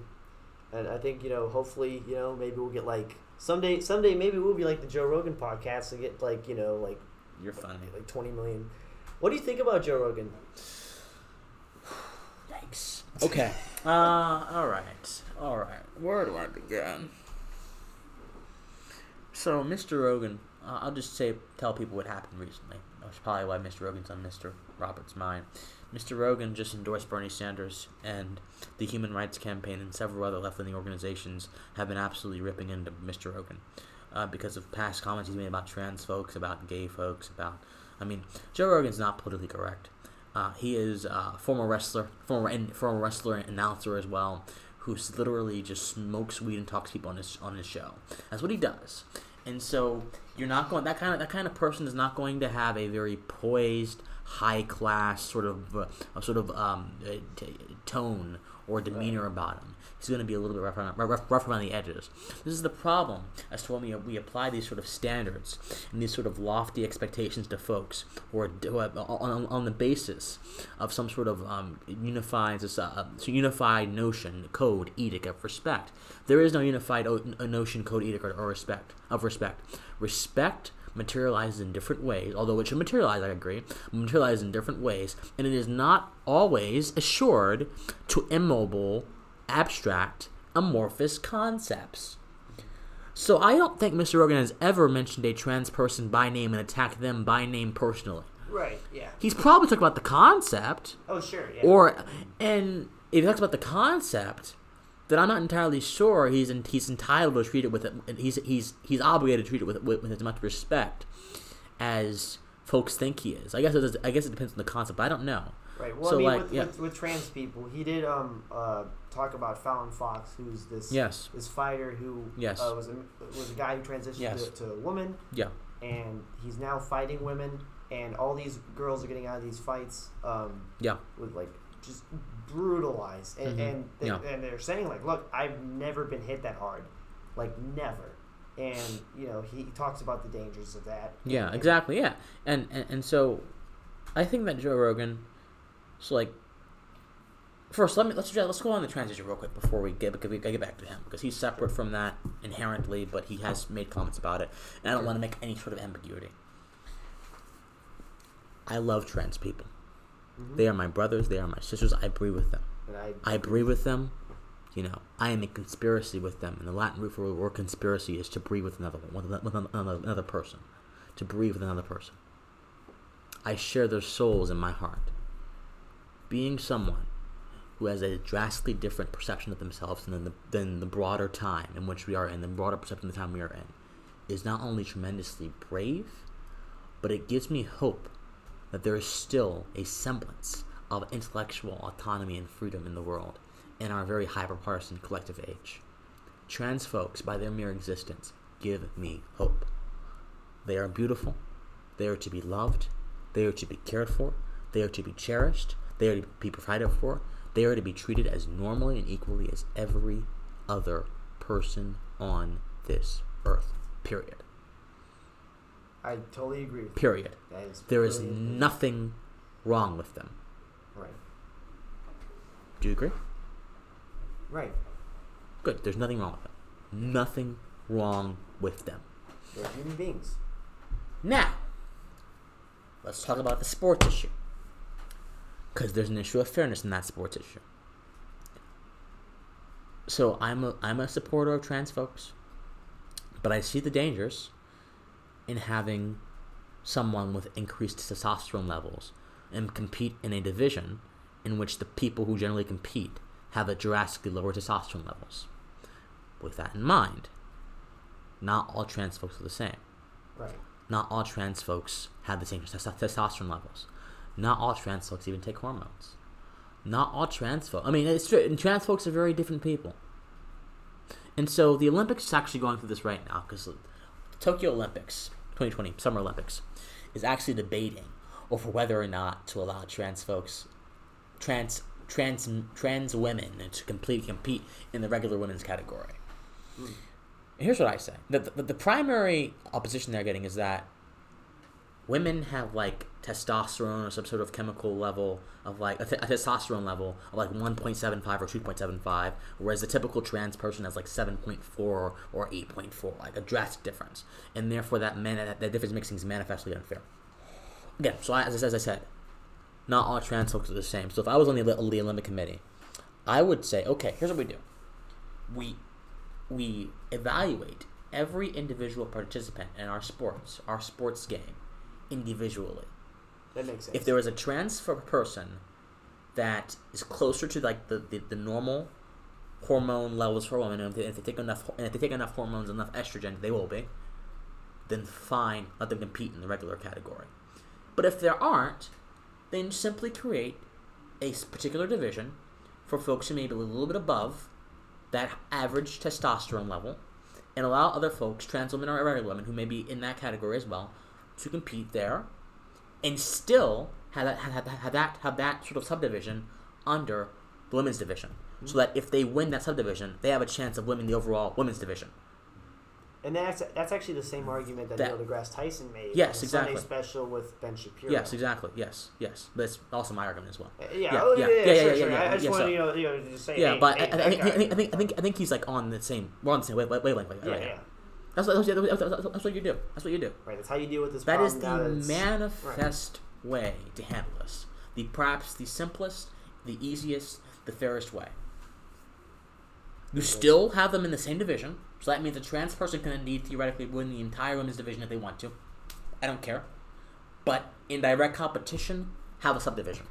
And I think you know, hopefully, you know, maybe we'll get like someday. Someday, maybe we'll be like the Joe Rogan podcast and get like you know, like You're funny. like twenty million. What do you think about Joe Rogan? Yikes. Okay. Uh, all right. All right. Where do I begin? So, Mr. Rogan, uh, I'll just say, tell people what happened recently. That's probably why Mr. Rogan's on Mr. Roberts' mind. Mr. Rogan just endorsed Bernie Sanders, and the Human Rights Campaign and several other left leaning organizations have been absolutely ripping into Mr. Rogan uh, because of past comments he's made about trans folks, about gay folks, about. I mean, Joe Rogan's not politically correct. Uh, he is a former wrestler, former and former wrestler and announcer as well, who literally just smokes weed and talks people on his on his show. That's what he does. And so you're not going that kind of that kind of person is not going to have a very poised, high class sort of uh, sort of um, uh, t- tone or demeanor right. about him. He's going to be a little bit rough, around, rough, rough around the edges. This is the problem as to when we, we apply these sort of standards and these sort of lofty expectations to folks who are, who are on, on the basis of some sort of um, unified, uh, unified notion, code, edict of respect. There is no unified o- notion, code, edict, or respect of respect. Respect materializes in different ways, although it should materialize, I agree, materialize in different ways, and it is not always assured to immobile, abstract, amorphous concepts. So I don't think Mr. Rogan has ever mentioned a trans person by name and attacked them by name personally. Right, yeah. He's probably talking about the concept. Oh, sure, yeah. Or, and if he talks about the concept, then I'm not entirely sure he's in, he's entitled to treat it with. He's he's he's obligated to treat it with, with, with as much respect as folks think he is. I guess it does, I guess it depends on the concept. I don't know. Right. Well, so I mean, like, with, yeah. with, with, trans people, he did um uh, talk about Fallon Fox, who's this yes this fighter who yes uh, was a was a guy who transitioned yes. to, to a woman. Yeah. And he's now fighting women, and all these girls are getting out of these fights. Um, yeah. With like just brutalized, and mm-hmm. and, they, yeah. and they're saying like, look, I've never been hit that hard, like never. And you know he talks about the dangers of that. Yeah, and, exactly. Yeah, and, and and so, I think that Joe Rogan, so like, first let me let's let's go on the transition real quick before we get because we get back to him because he's separate from that inherently, but he has made comments about it, and I don't want to make any sort of ambiguity. I love trans people. Mm-hmm. They are my brothers. They are my sisters. I breathe with them. I, I breathe with them. You know, I am in conspiracy with them. And the Latin root for the word conspiracy is to breathe with another one, with another, another person, to breathe with another person. I share their souls in my heart. Being someone who has a drastically different perception of themselves than the, than the broader time in which we are in, the broader perception of the time we are in, is not only tremendously brave, but it gives me hope that there is still a semblance of intellectual autonomy and freedom in the world in our very hyperpartisan collective age. Trans folks, by their mere existence, give me hope. They are beautiful, they are to be loved, they are to be cared for, they are to be cherished, they are to be provided for, they are to be treated as normally and equally as every other person on this earth. Period. I totally agree. With Period. There is nothing wrong with them. Right. Do you agree? Right. Good. There's nothing wrong with them. Nothing wrong with them. They're human beings. Now, let's talk about the sports issue. Because there's an issue of fairness in that sports issue. So I'm a, I'm a supporter of trans folks, but I see the dangers in having someone with increased testosterone levels and compete in a division in which the people who generally compete have a drastically lower testosterone levels. With that in mind, not all trans folks are the same. Right. Not all trans folks have the same testosterone levels. Not all trans folks even take hormones. Not all trans folks. I mean, it's true. And trans folks are very different people. And so the Olympics is actually going through this right now because Tokyo Olympics 2020 Summer Olympics is actually debating over whether or not to allow trans folks, trans trans trans women to complete compete in the regular women's category. Mm. Here's what I say: the, the, the primary opposition they're getting is that women have like testosterone or some sort of chemical level of like a, th- a testosterone level of like 1.75 or 2.75 whereas the typical trans person has like 7.4 or 8.4 like a drastic difference. And therefore that man that, that difference makes things manifestly unfair. Again so I, as, as i said not all trans folks are the same. So if i was on the, the olympic committee i would say okay here's what we do. We we evaluate every individual participant in our sports our sports game individually. That makes sense. If there was a trans person that is closer to like the, the, the normal hormone levels for women, and if they, if they take enough and if they take enough hormones, enough estrogen, they will be. Then fine, let them compete in the regular category. But if there aren't, then simply create a particular division for folks who may be a little bit above that average testosterone level, and allow other folks, trans women or regular women, who may be in that category as well, to compete there and still have that have, have that have that sort of subdivision under the women's division, so that if they win that subdivision, they have a chance of winning the overall women's division. And that's that's actually the same argument that, That- Neil deGrasse Tyson made. Yes, exactly. Sunday special with Ben Shapiro. Yes, exactly. Yes, yes. But it's also my argument as well. Uh, Yeah, Yeah, oh, yeah, yeah, yeah, yeah, sure, yeah, sure. yeah, I I just yeah, wanted so- you know, you know, just say, Yeah, hey, but hey, I, I, think. I, think, I think I think he's like on the same. We're on the same wave- wavelength. Right, yeah, right, yeah, That's, what, that's, what- that's, what- that's what you do. That's what you do. right. That's how you deal with this That is the manifest way to handle this. The perhaps the simplest, the easiest, the fairest way. You still have them in the same division, so that means a trans person can indeed theoretically win the entire women's division if they want to. I don't care. But in direct competition, have a subdivision.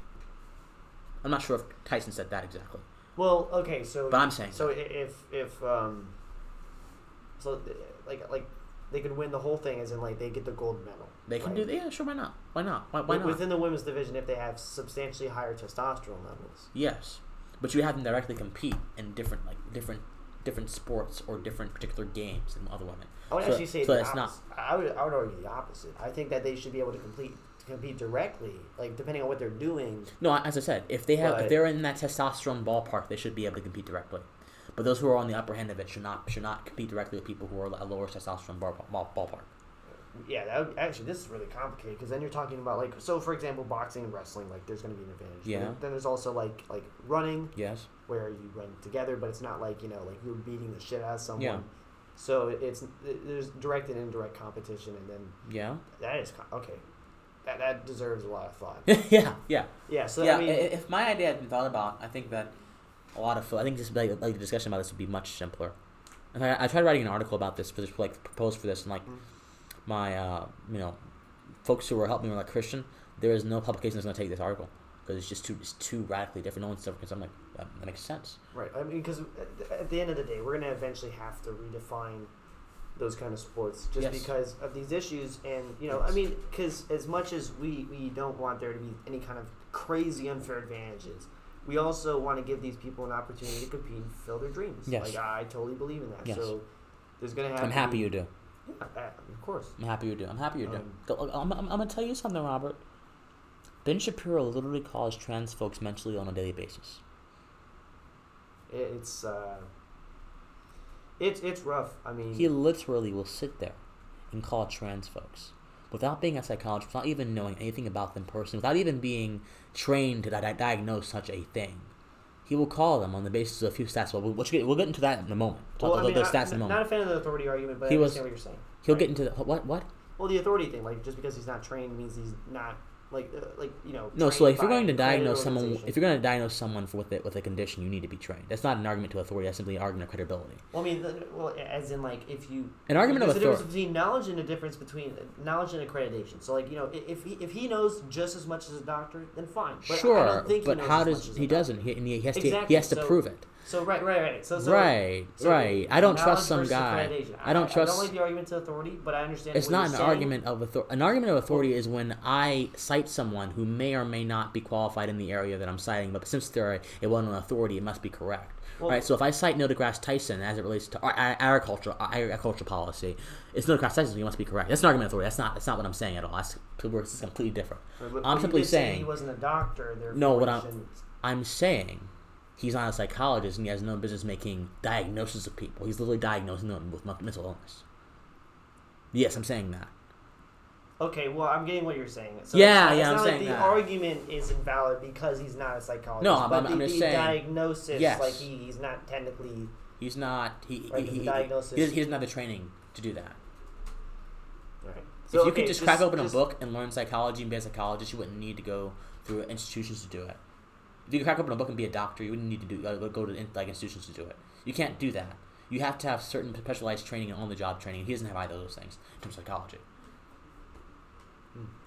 I'm not sure if Tyson said that exactly. Well, okay, so But I'm saying so i- if if um, so like like they could win the whole thing, as in like they get the gold medal. They can right? do that. Yeah, sure. Why not? Why not? Why, why not? Within the women's division, if they have substantially higher testosterone levels. Yes, but you have them directly compete in different like different different sports or different particular games than other women. I would So- actually say so it's not- I would I would argue the opposite. I think that they should be able to complete compete directly, like depending on what they're doing. No, as I said, if they have But- if they're in that testosterone ballpark, they should be able to compete directly. But those who are on the upper end of it should not should not compete directly with people who are a lower testosterone ball, ball, ballpark. Yeah, that would, actually, this is really complicated because then you're talking about like so. For example, boxing and wrestling, like there's going to be an advantage. Yeah. Then, then there's also like like running, Yes. where you run together, but it's not like you know like you're beating the shit out of someone. Yeah. So it's it- there's direct and indirect competition, and then Yeah. that is okay. That that deserves a lot of thought. <laughs> yeah. Yeah. Yeah. So yeah. I mean, if my idea had been thought about, I think that a lot of I think this like, like the discussion about this would be much simpler. In fact, I tried writing an article about this for this like proposed for this, and like Mm. my uh, you know folks who were helping me were like Christian, there is no publication that's going to take this article because it's just too it's too radically different. No one's ever because I'm like that, that makes sense. Right. I mean, because at, at the end of the day, we're gonna eventually have to redefine those kind of sports just Yes. because of these issues. And you know, I mean, because as much as we we don't want there to be any kind of crazy unfair advantages, we also want to give these people an opportunity to compete and fulfill their dreams. Yes. Like I totally believe in that. Yes. So there's gonna have. I'm to happy you do. Yeah, of course. I'm happy you do. I'm happy you do. Um, I'm, I'm, I'm gonna tell you something, Robert. Ben Shapiro literally calls trans folks mentally on a daily basis. It's uh, it's it's rough. I mean, He literally will sit there and call trans folks without being a psychologist, without even knowing anything about them personally, without even being trained to di- diagnose such a thing. He will call them on the basis of a few stats. Well, we'll, we'll get, we'll get into that in a moment. Talk well, I about mean, those I- stats in a not a fan of the authority argument, but He I was- what you're saying. He'll Right. get into the what? What? Well, the authority thing, like just because he's not trained means he's not like uh, like you know. No, so trained if you're going to diagnose someone, if you're going to diagnose someone for with it with a condition, you need to be trained. That's not an argument to authority. That's simply an argument of credibility. well, I mean, well, as in like if you An argument of there's a difference between knowledge and a difference between knowledge and accreditation. So like you know, if he if he knows just as much as a doctor, then fine. But I sure, don't think he but how does he doesn't? He, and he has to. Exactly, He has to so- prove it. So right, right, right. So, so right, so right. I don't trust some guy. I don't I trust- don't like the argument to authority, but I understand. It's not an saying. argument of authority. An argument of authority is when I cite someone who may or may not be qualified in the area that I'm citing, but since they're a, well-known authority, it must be correct. Well- right. So if I cite Neil deGrasse Tyson as it relates to agriculture, agriculture policy, it's Neil deGrasse Tyson. So he must be correct. That's an argument of authority. That's not. That's not what I'm saying at all. That's it's completely different. But- I'm simply saying- he wasn't a doctor. No, what I'm- I'm saying he's not a psychologist and he has no business making diagnoses of people. He's literally diagnosing them with mental illness. Yes, I'm saying that. Okay, well, I'm getting what you're saying. So Yeah, it's yeah, it's I'm saying like the that. argument is invalid because he's not a psychologist. No, I'm- but I'm- I'm just the saying- diagnosis, Yes. like he, he's not technically. He's not. He Right, he, he, diagnosis- he, doesn't, he doesn't have the training to do that. Right. if you okay, could just, crack open just- a book and learn psychology and be a psychologist, you wouldn't need to go through institutions to do it. You could crack open a book and be a doctor, you wouldn't need to do uh, go to like institutions to do it. You can't do that. You have to have certain specialized training and on-the-job training. He doesn't have either of those things in terms of psychology.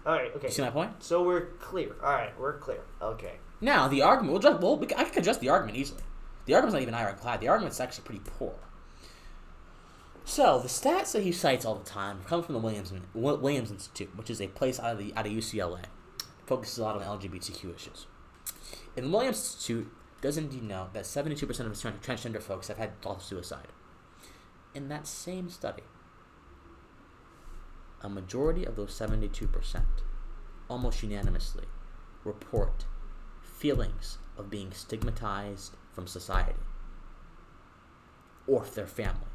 All right. Okay. You see my point? So we're clear. All right, we're clear. Okay. Now the argument. We'll just, well, we, I can adjust the argument easily. The argument's not even ironclad. The argument's actually pretty poor. So the stats that he cites all the time come from the Williams Williams Institute, which is a place out of the out of UCLA, focuses a lot on LGBTQ issues. And the Williams Institute does indeed know that 72% of transgender folks have had thoughts of suicide. In that same study, a majority of those 72%, almost unanimously, report feelings of being stigmatized from society or their family.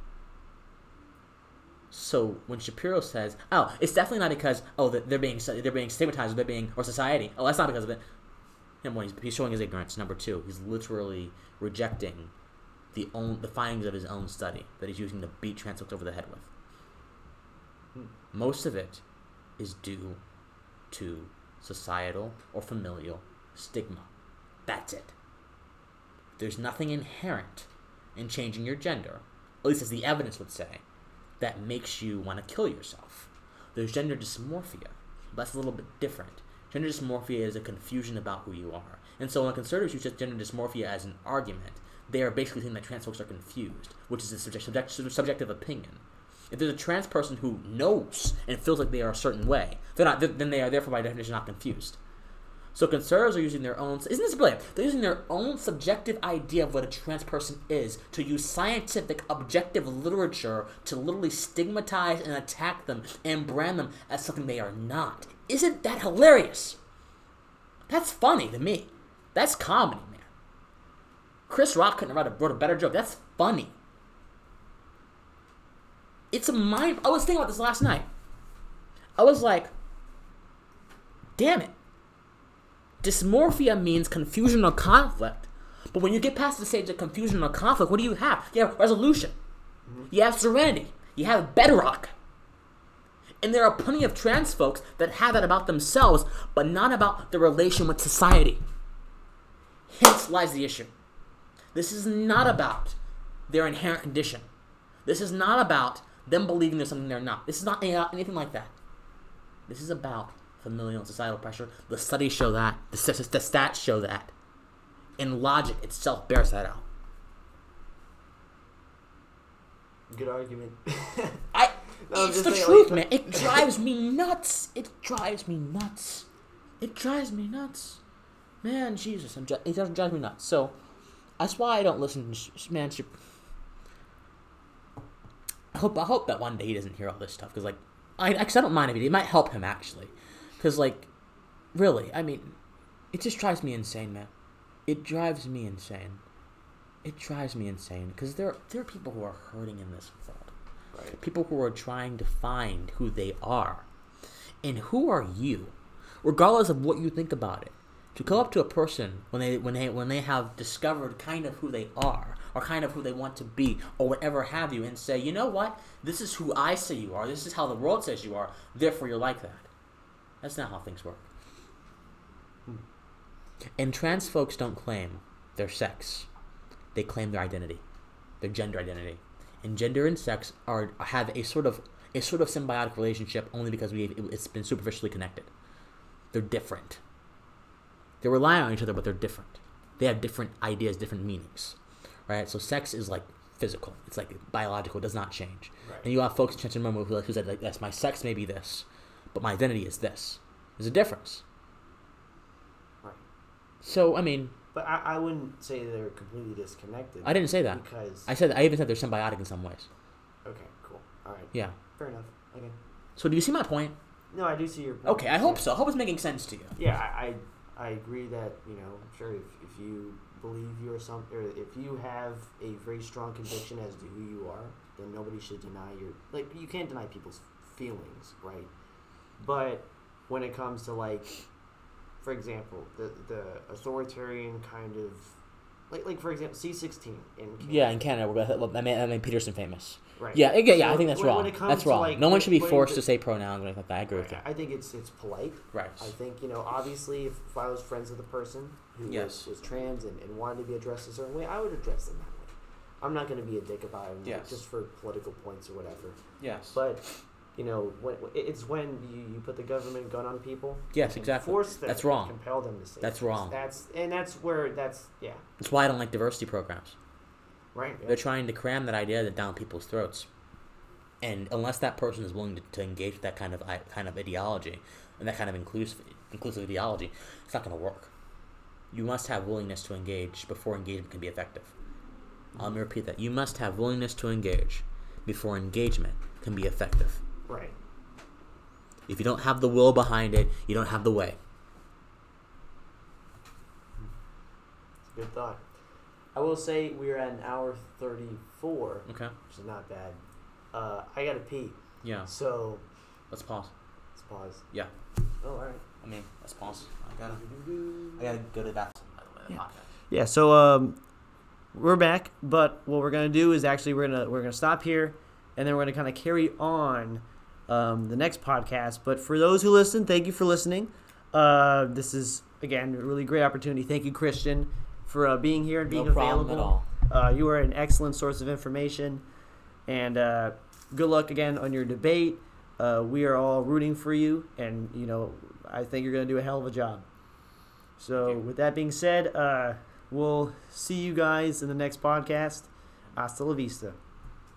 So when Shapiro says, "Oh, it's definitely not because oh they're being they're being stigmatized or they're being or society," oh that's not because of it. Him one, he's, he's showing his ignorance. Number two, he's literally rejecting the own the findings of his own study that he's using to beat trans folks over the head with. Hmm. Most of it is due to societal or familial stigma. That's it. There's nothing inherent in changing your gender, at least as the evidence would say, that makes you want to kill yourself. There's gender dysmorphia. That's a little bit different. Gender dysmorphia is a confusion about who you are. And so when conservatives use gender dysmorphia as an argument, they are basically saying that trans folks are confused, which is a subject, subject, subjective opinion. If there's a trans person who knows and feels like they are a certain way, they're not, then they are therefore by definition not confused. So conservatives are using their own. Isn't this brilliant? They're using their own subjective idea of what a trans person is to use scientific, objective literature to literally stigmatize and attack them and brand them as something they are not. Isn't that hilarious? That's funny to me. That's comedy, man. Chris Rock couldn't have wrote a better joke. That's funny. It's a mind. I was thinking about this last night. I was like, damn it. Dysmorphia means confusion or conflict. But when you get past the stage of confusion or conflict, what do you have? You have resolution. You have serenity. You have bedrock. And there are plenty of trans folks that have that about themselves, but not about the relation with society. Hence lies the issue. This is not about their inherent condition. This is not about them believing there's something they're not. This is not anything like that. This is about familial and societal pressure. The studies show that. The, the stats show that. And logic itself bears that out. Good argument. <laughs> I. It's the truth, like, man. It drives me nuts. It drives me nuts. It drives me nuts. Man, Jesus, I'm ju- it doesn't drive me nuts. So, that's why I don't listen to sh- man. Sh- I hope I hope that one day he doesn't hear all this stuff because like I, cause I don't mind if he it might help him actually because, like, really, I mean, it just drives me insane, man. It drives me insane. It drives me insane because there, there are people who are hurting in this world. Right. People who are trying to find who they are. And who are you? Regardless of what you think about it. To go up to a person when they when they when they have discovered kind of who they are or kind of who they want to be or whatever have you and say, you know what? This is who I say you are. This is how the world says you are. Therefore you're like that. That's not how things work. Hmm. And trans folks don't claim their sex; they claim their identity, their gender identity. And gender and sex are have a sort of a sort of symbiotic relationship only because we it's been superficially connected. They're different. They rely on each other, but they're different. They have different ideas, different meanings, right? So sex is like physical. It's like biological. It does not change. Right. And you have folks in transgender who, like, who said like, "Yes, my sex may be this, but my identity is this. There's a difference. Right. So I mean. But I, I wouldn't say they're completely disconnected. I didn't say that because I said I even said they're symbiotic in some ways. Okay. Cool. All right. Yeah. Fair enough. Okay. So do you see my point? No, I do see your point. Okay, I hope so. I hope it's making sense to you. Yeah, I, I, I agree that you know, I'm sure, if, if you believe you're some, or if you have a very strong conviction as to who you are, then nobody should deny your like. You can't deny people's feelings, right? But when it comes to like, for example, the the authoritarian kind of like like for example C sixteen in Canada. yeah in Canada I made, I made Peterson famous. Right. Yeah, yeah, yeah. So I think that's when, wrong. When that's wrong. Like, no one should be forced to say pronouns or anything like that. I agree with that. I think it's it's polite. Right. I think you know obviously if, if I was friends with a person who yes. was, was trans and, and wanted to be addressed a certain way, I would address them that way. I'm not going to be a dick about it yes. just for political points or whatever. Yes. But you know, when, it's when you, you put the government gun on people. Yes, exactly. Force them. That's wrong. Compel them to say. That's wrong. That's and that's where that's yeah. That's why I don't like diversity programs. Right. Yeah. They're trying to cram that idea down people's throats, and unless that person is willing to, to engage with that kind of kind of ideology and that kind of inclusive inclusive ideology, it's not going to work. You must have willingness to engage before engagement can be effective. Let me repeat that. You must have willingness to engage before engagement can be effective. Right. If you don't have the will behind it, you don't have the way. Good thought. I will say we are at an hour thirty-four, Okay. which is not bad. Uh, I gotta pee, Yeah. so Let's pause. let's pause. Yeah. Oh, all right. I mean, let's pause. I gotta. I gotta go to the bathroom. By the way, Yeah. podcast. Yeah, so um, we're back, but what we're gonna do is actually we're gonna we're gonna stop here, and then we're gonna kind of carry on um, the next podcast. But for those who listen, thank you for listening. Uh, this is again a really great opportunity. Thank you, Christian, for uh, being here and being No problem available. at all. Uh, you are an excellent source of information, and uh, good luck again on your debate. Uh, we are all rooting for you, and you know I think you're going to do a hell of a job. So, with that being said, uh, we'll see you guys in the next podcast. Hasta la vista.